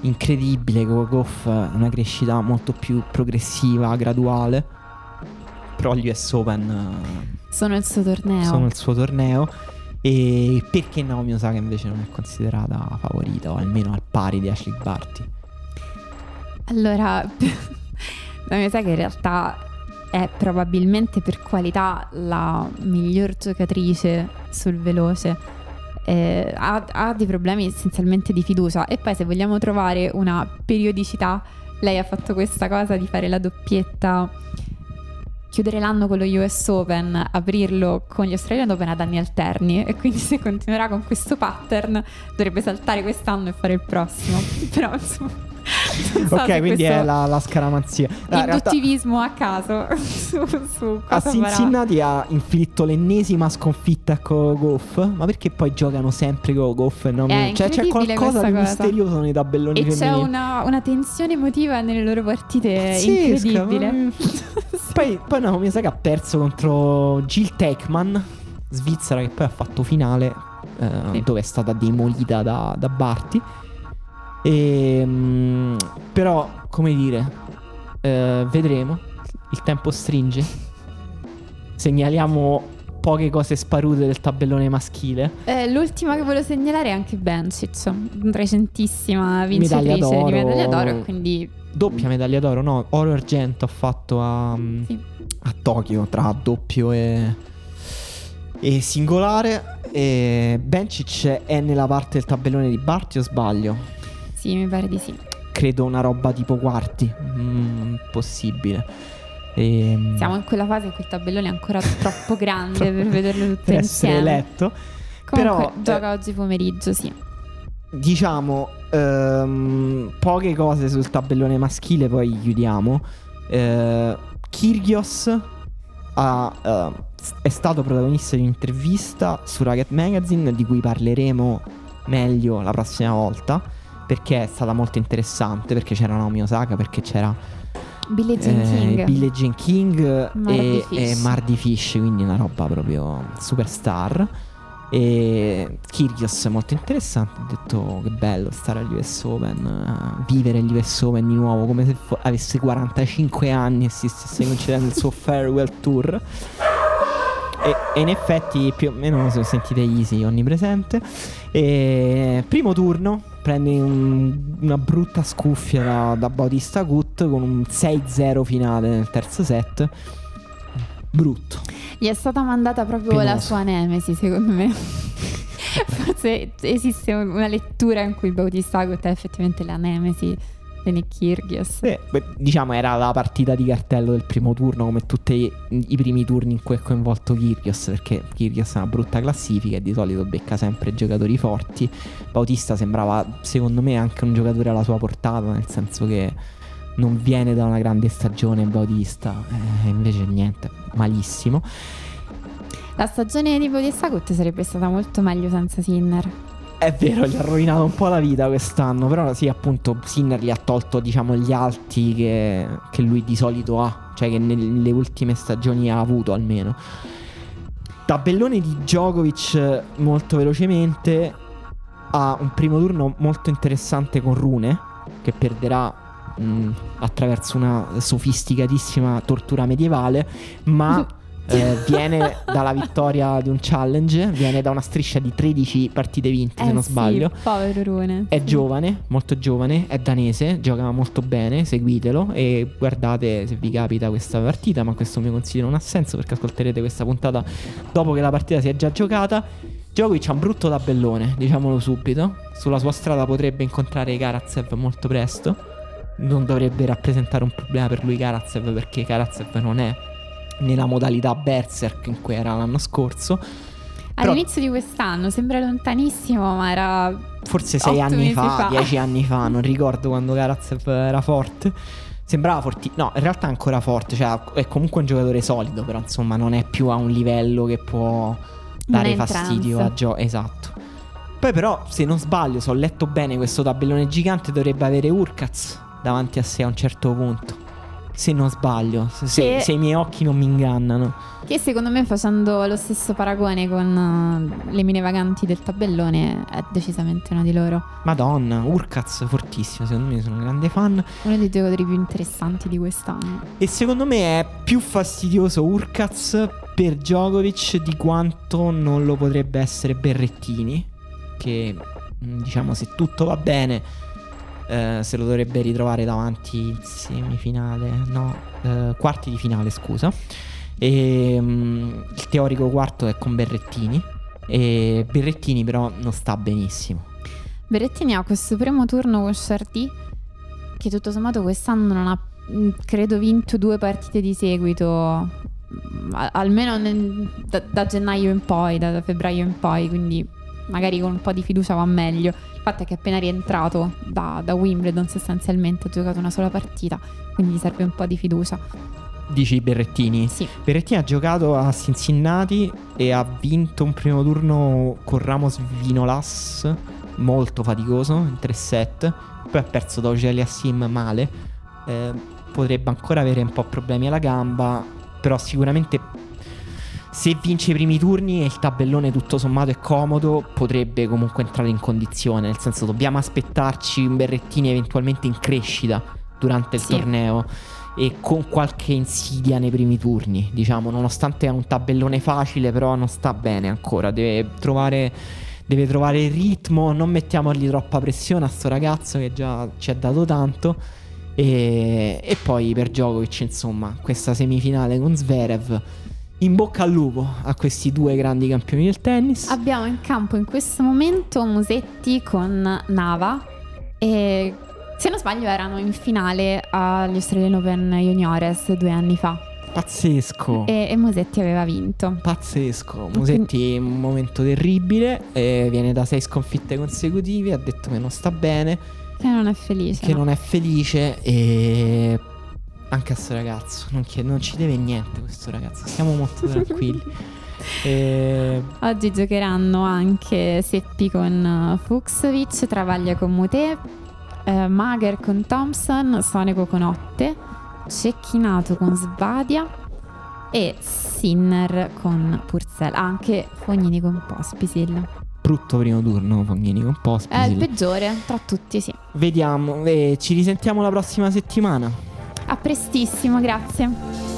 incredibile. Con Goff una crescita molto più progressiva, graduale. Però gli US Open eh, Sono il suo torneo. sono il suo torneo. E perché Naomi Osaka invece non è considerata favorita, o almeno al pari di Ashley Barty? Allora, sa che in realtà è probabilmente per qualità la miglior giocatrice sul veloce. Eh, ha, ha dei problemi essenzialmente di fiducia. E poi se vogliamo trovare una periodicità, lei ha fatto questa cosa di fare la doppietta, chiudere l'anno con lo US Open, aprirlo con gli Australian Open ad anni alterni. E quindi se continuerà con questo pattern dovrebbe saltare quest'anno e fare il prossimo. Però insomma... ok, quindi è la, la scaramanzia. No, in realtà induttivismo a caso su, su a cosa farà. Cincinnati ha inflitto l'ennesima sconfitta con Goff. Ma perché poi giocano sempre con Goff e non È Cioè c'è qualcosa di cosa. misterioso nei tabelloni E c'è femminili. una, una tensione emotiva nelle loro partite Pazzesca, incredibile. ma- Poi, poi no, mi sa che ha perso contro Jill Techman, svizzera, che poi ha fatto finale, eh, Sì. dove è stata demolita da, da Barty. E, mm, però, come dire, eh, vedremo. Il tempo stringe. Segnaliamo poche cose sparute del tabellone maschile. Eh, l'ultima che volevo segnalare è anche Bencic, recentissima vincitrice Medaglia di medaglia d'oro quindi Doppia medaglia d'oro, no? Oro e argento ha fatto a, Sì. a Tokyo tra doppio e, e singolare. E Bencic è nella parte del tabellone di Barty o sbaglio? Sì, mi pare di sì. Credo una roba tipo quarti. Mm, possibile. E, Siamo in quella fase in cui il tabellone è ancora troppo grande per vederlo tutto per essere insieme. letto. Comunque Però, gioca eh, oggi pomeriggio, sì. Diciamo ehm, poche cose sul tabellone maschile, poi chiudiamo. Eh, Kyrgios ha, eh, è stato protagonista di un'intervista su Rocket Magazine di cui parleremo meglio la prossima volta perché è stata molto interessante perché c'era Naomi Osaka perché c'era Billie Jean eh, King. Billie Jean King e, e Mardy Fish, quindi una roba proprio superstar. E Kyrgios molto interessante, ho detto che bello stare agli US Open, eh, vivere gli US Open di nuovo come se fo- avesse 45 anni e si stesse concedendo il suo farewell tour. E, e in effetti più o meno se sentite easy, onnipresente. E primo turno, prende un- una brutta scuffia da, da Bautista Gut con un 6-0 finale nel terzo set. Brutto. Gli è stata mandata proprio la Penoso. sua nemesi, secondo me. Forse esiste un- una lettura in cui Bautista Agut è effettivamente la nemesi Kyrgios. Eh, beh, diciamo era la partita di cartello del primo turno come tutti i, primi turni in cui è coinvolto Kyrgios perché Kyrgios ha una brutta classifica e di solito becca sempre giocatori forti Bautista sembrava secondo me anche un giocatore alla sua portata nel senso che non viene da una grande stagione Bautista eh, invece niente malissimo La stagione di Bautista Agut sarebbe stata molto meglio senza Sinner. È vero, gli ha rovinato un po' la vita quest'anno, però sì, appunto Sinner gli ha tolto, diciamo, gli alti che, che lui di solito ha, cioè che nelle ultime stagioni ha avuto almeno. Tabellone di Djokovic molto velocemente, ha un primo turno molto interessante con Rune, che perderà mh, attraverso una sofisticatissima tortura medievale, ma Eh, viene dalla vittoria di un challenge, viene da una striscia di 13 partite vinte, eh se non sì, sbaglio. Povero Rune. È sì. giovane, molto giovane, è danese, gioca molto bene, seguitelo e guardate se vi capita questa partita, ma questo mio consiglio non ha senso perché ascolterete questa puntata dopo che la partita si è già giocata. Djokovic ha un brutto tabellone, diciamolo subito. Sulla sua strada potrebbe incontrare Karatsev molto presto. Non dovrebbe rappresentare un problema per lui Karatsev perché Karatsev non è nella modalità Berserk in cui era l'anno scorso. Però- All'inizio di quest'anno sembra lontanissimo, ma era forse sei anni fa, fa. dieci anni fa, non ricordo quando Karatsev era forte. Sembrava forti, no, in realtà è ancora forte, cioè è comunque un giocatore solido, però insomma non è più a un livello che può dare fastidio trance. a Gio. Esatto. Poi però, se non sbaglio, se ho letto bene questo tabellone gigante dovrebbe avere Urkaz davanti a sé a un certo punto. Se non sbaglio, se, se- i miei occhi non mi ingannano. Che secondo me facendo lo stesso paragone con eh, le mine vaganti del tabellone è decisamente uno di loro. Madonna, Urkaz fortissimo, secondo me sono un grande fan. Uno dei giocatori più interessanti di quest'anno. E secondo me è più fastidioso Urkaz per Djokovic di quanto non lo potrebbe essere Berrettini. Che mh, diciamo se tutto va bene eh, se lo dovrebbe ritrovare davanti in semifinale, no, eh, quarti di finale scusa. E mh, il teorico quarto è con Berrettini. E Berrettini però non sta benissimo. Berrettini ha questo primo turno con Chardy che tutto sommato quest'anno non ha mh, credo vinto due partite di seguito a- almeno nel- da, da gennaio in poi da, da febbraio in poi quindi magari con un po' di fiducia va meglio fatto è che è appena rientrato da, da Wimbledon sostanzialmente ha giocato una sola partita quindi gli serve un po' di fiducia Dici Berrettini? sì Berrettini ha giocato a Cincinnati e ha vinto un primo turno con Ramos Vinolas, molto faticoso, in 3 set. Poi ha perso da Ogeli Assim male. Eh, potrebbe ancora avere un po' problemi alla gamba, però sicuramente se vince i primi turni e il tabellone tutto sommato è comodo, potrebbe comunque entrare in condizione. Nel senso, dobbiamo aspettarci un Berrettini eventualmente in crescita durante il Sì. torneo e con qualche insidia nei primi turni, diciamo, nonostante ha un tabellone facile, però non sta bene ancora, deve trovare deve trovare il ritmo, non mettiamogli troppa pressione a sto ragazzo che già ci ha dato tanto e, e poi per Djokovic, insomma, questa semifinale con Zverev in bocca al lupo a questi due grandi campioni del tennis. Abbiamo in campo in questo momento Musetti con Nava e se non sbaglio erano in finale agli Australian Open Juniores due anni fa Pazzesco. e, e Musetti aveva vinto. Pazzesco, Musetti in un momento terribile, eh, viene da sei sconfitte consecutive, ha detto che non sta bene, Che non è felice. che no? non è felice e anche a sto ragazzo, non, chiede- non ci deve niente questo ragazzo, siamo molto tranquilli. E Oggi giocheranno anche Seppi con uh, Fuxovic, Travaglia con Mute, eh, Mager con Thompson, Sonego con Otte, Cecchinato con Sbadia e Sinner con Purcell. Anche Fognini con Pospisil. brutto primo turno, Fognini con È il Pospisil. peggiore tra tutti, sì. Vediamo, e ci risentiamo la prossima settimana. A prestissimo, grazie.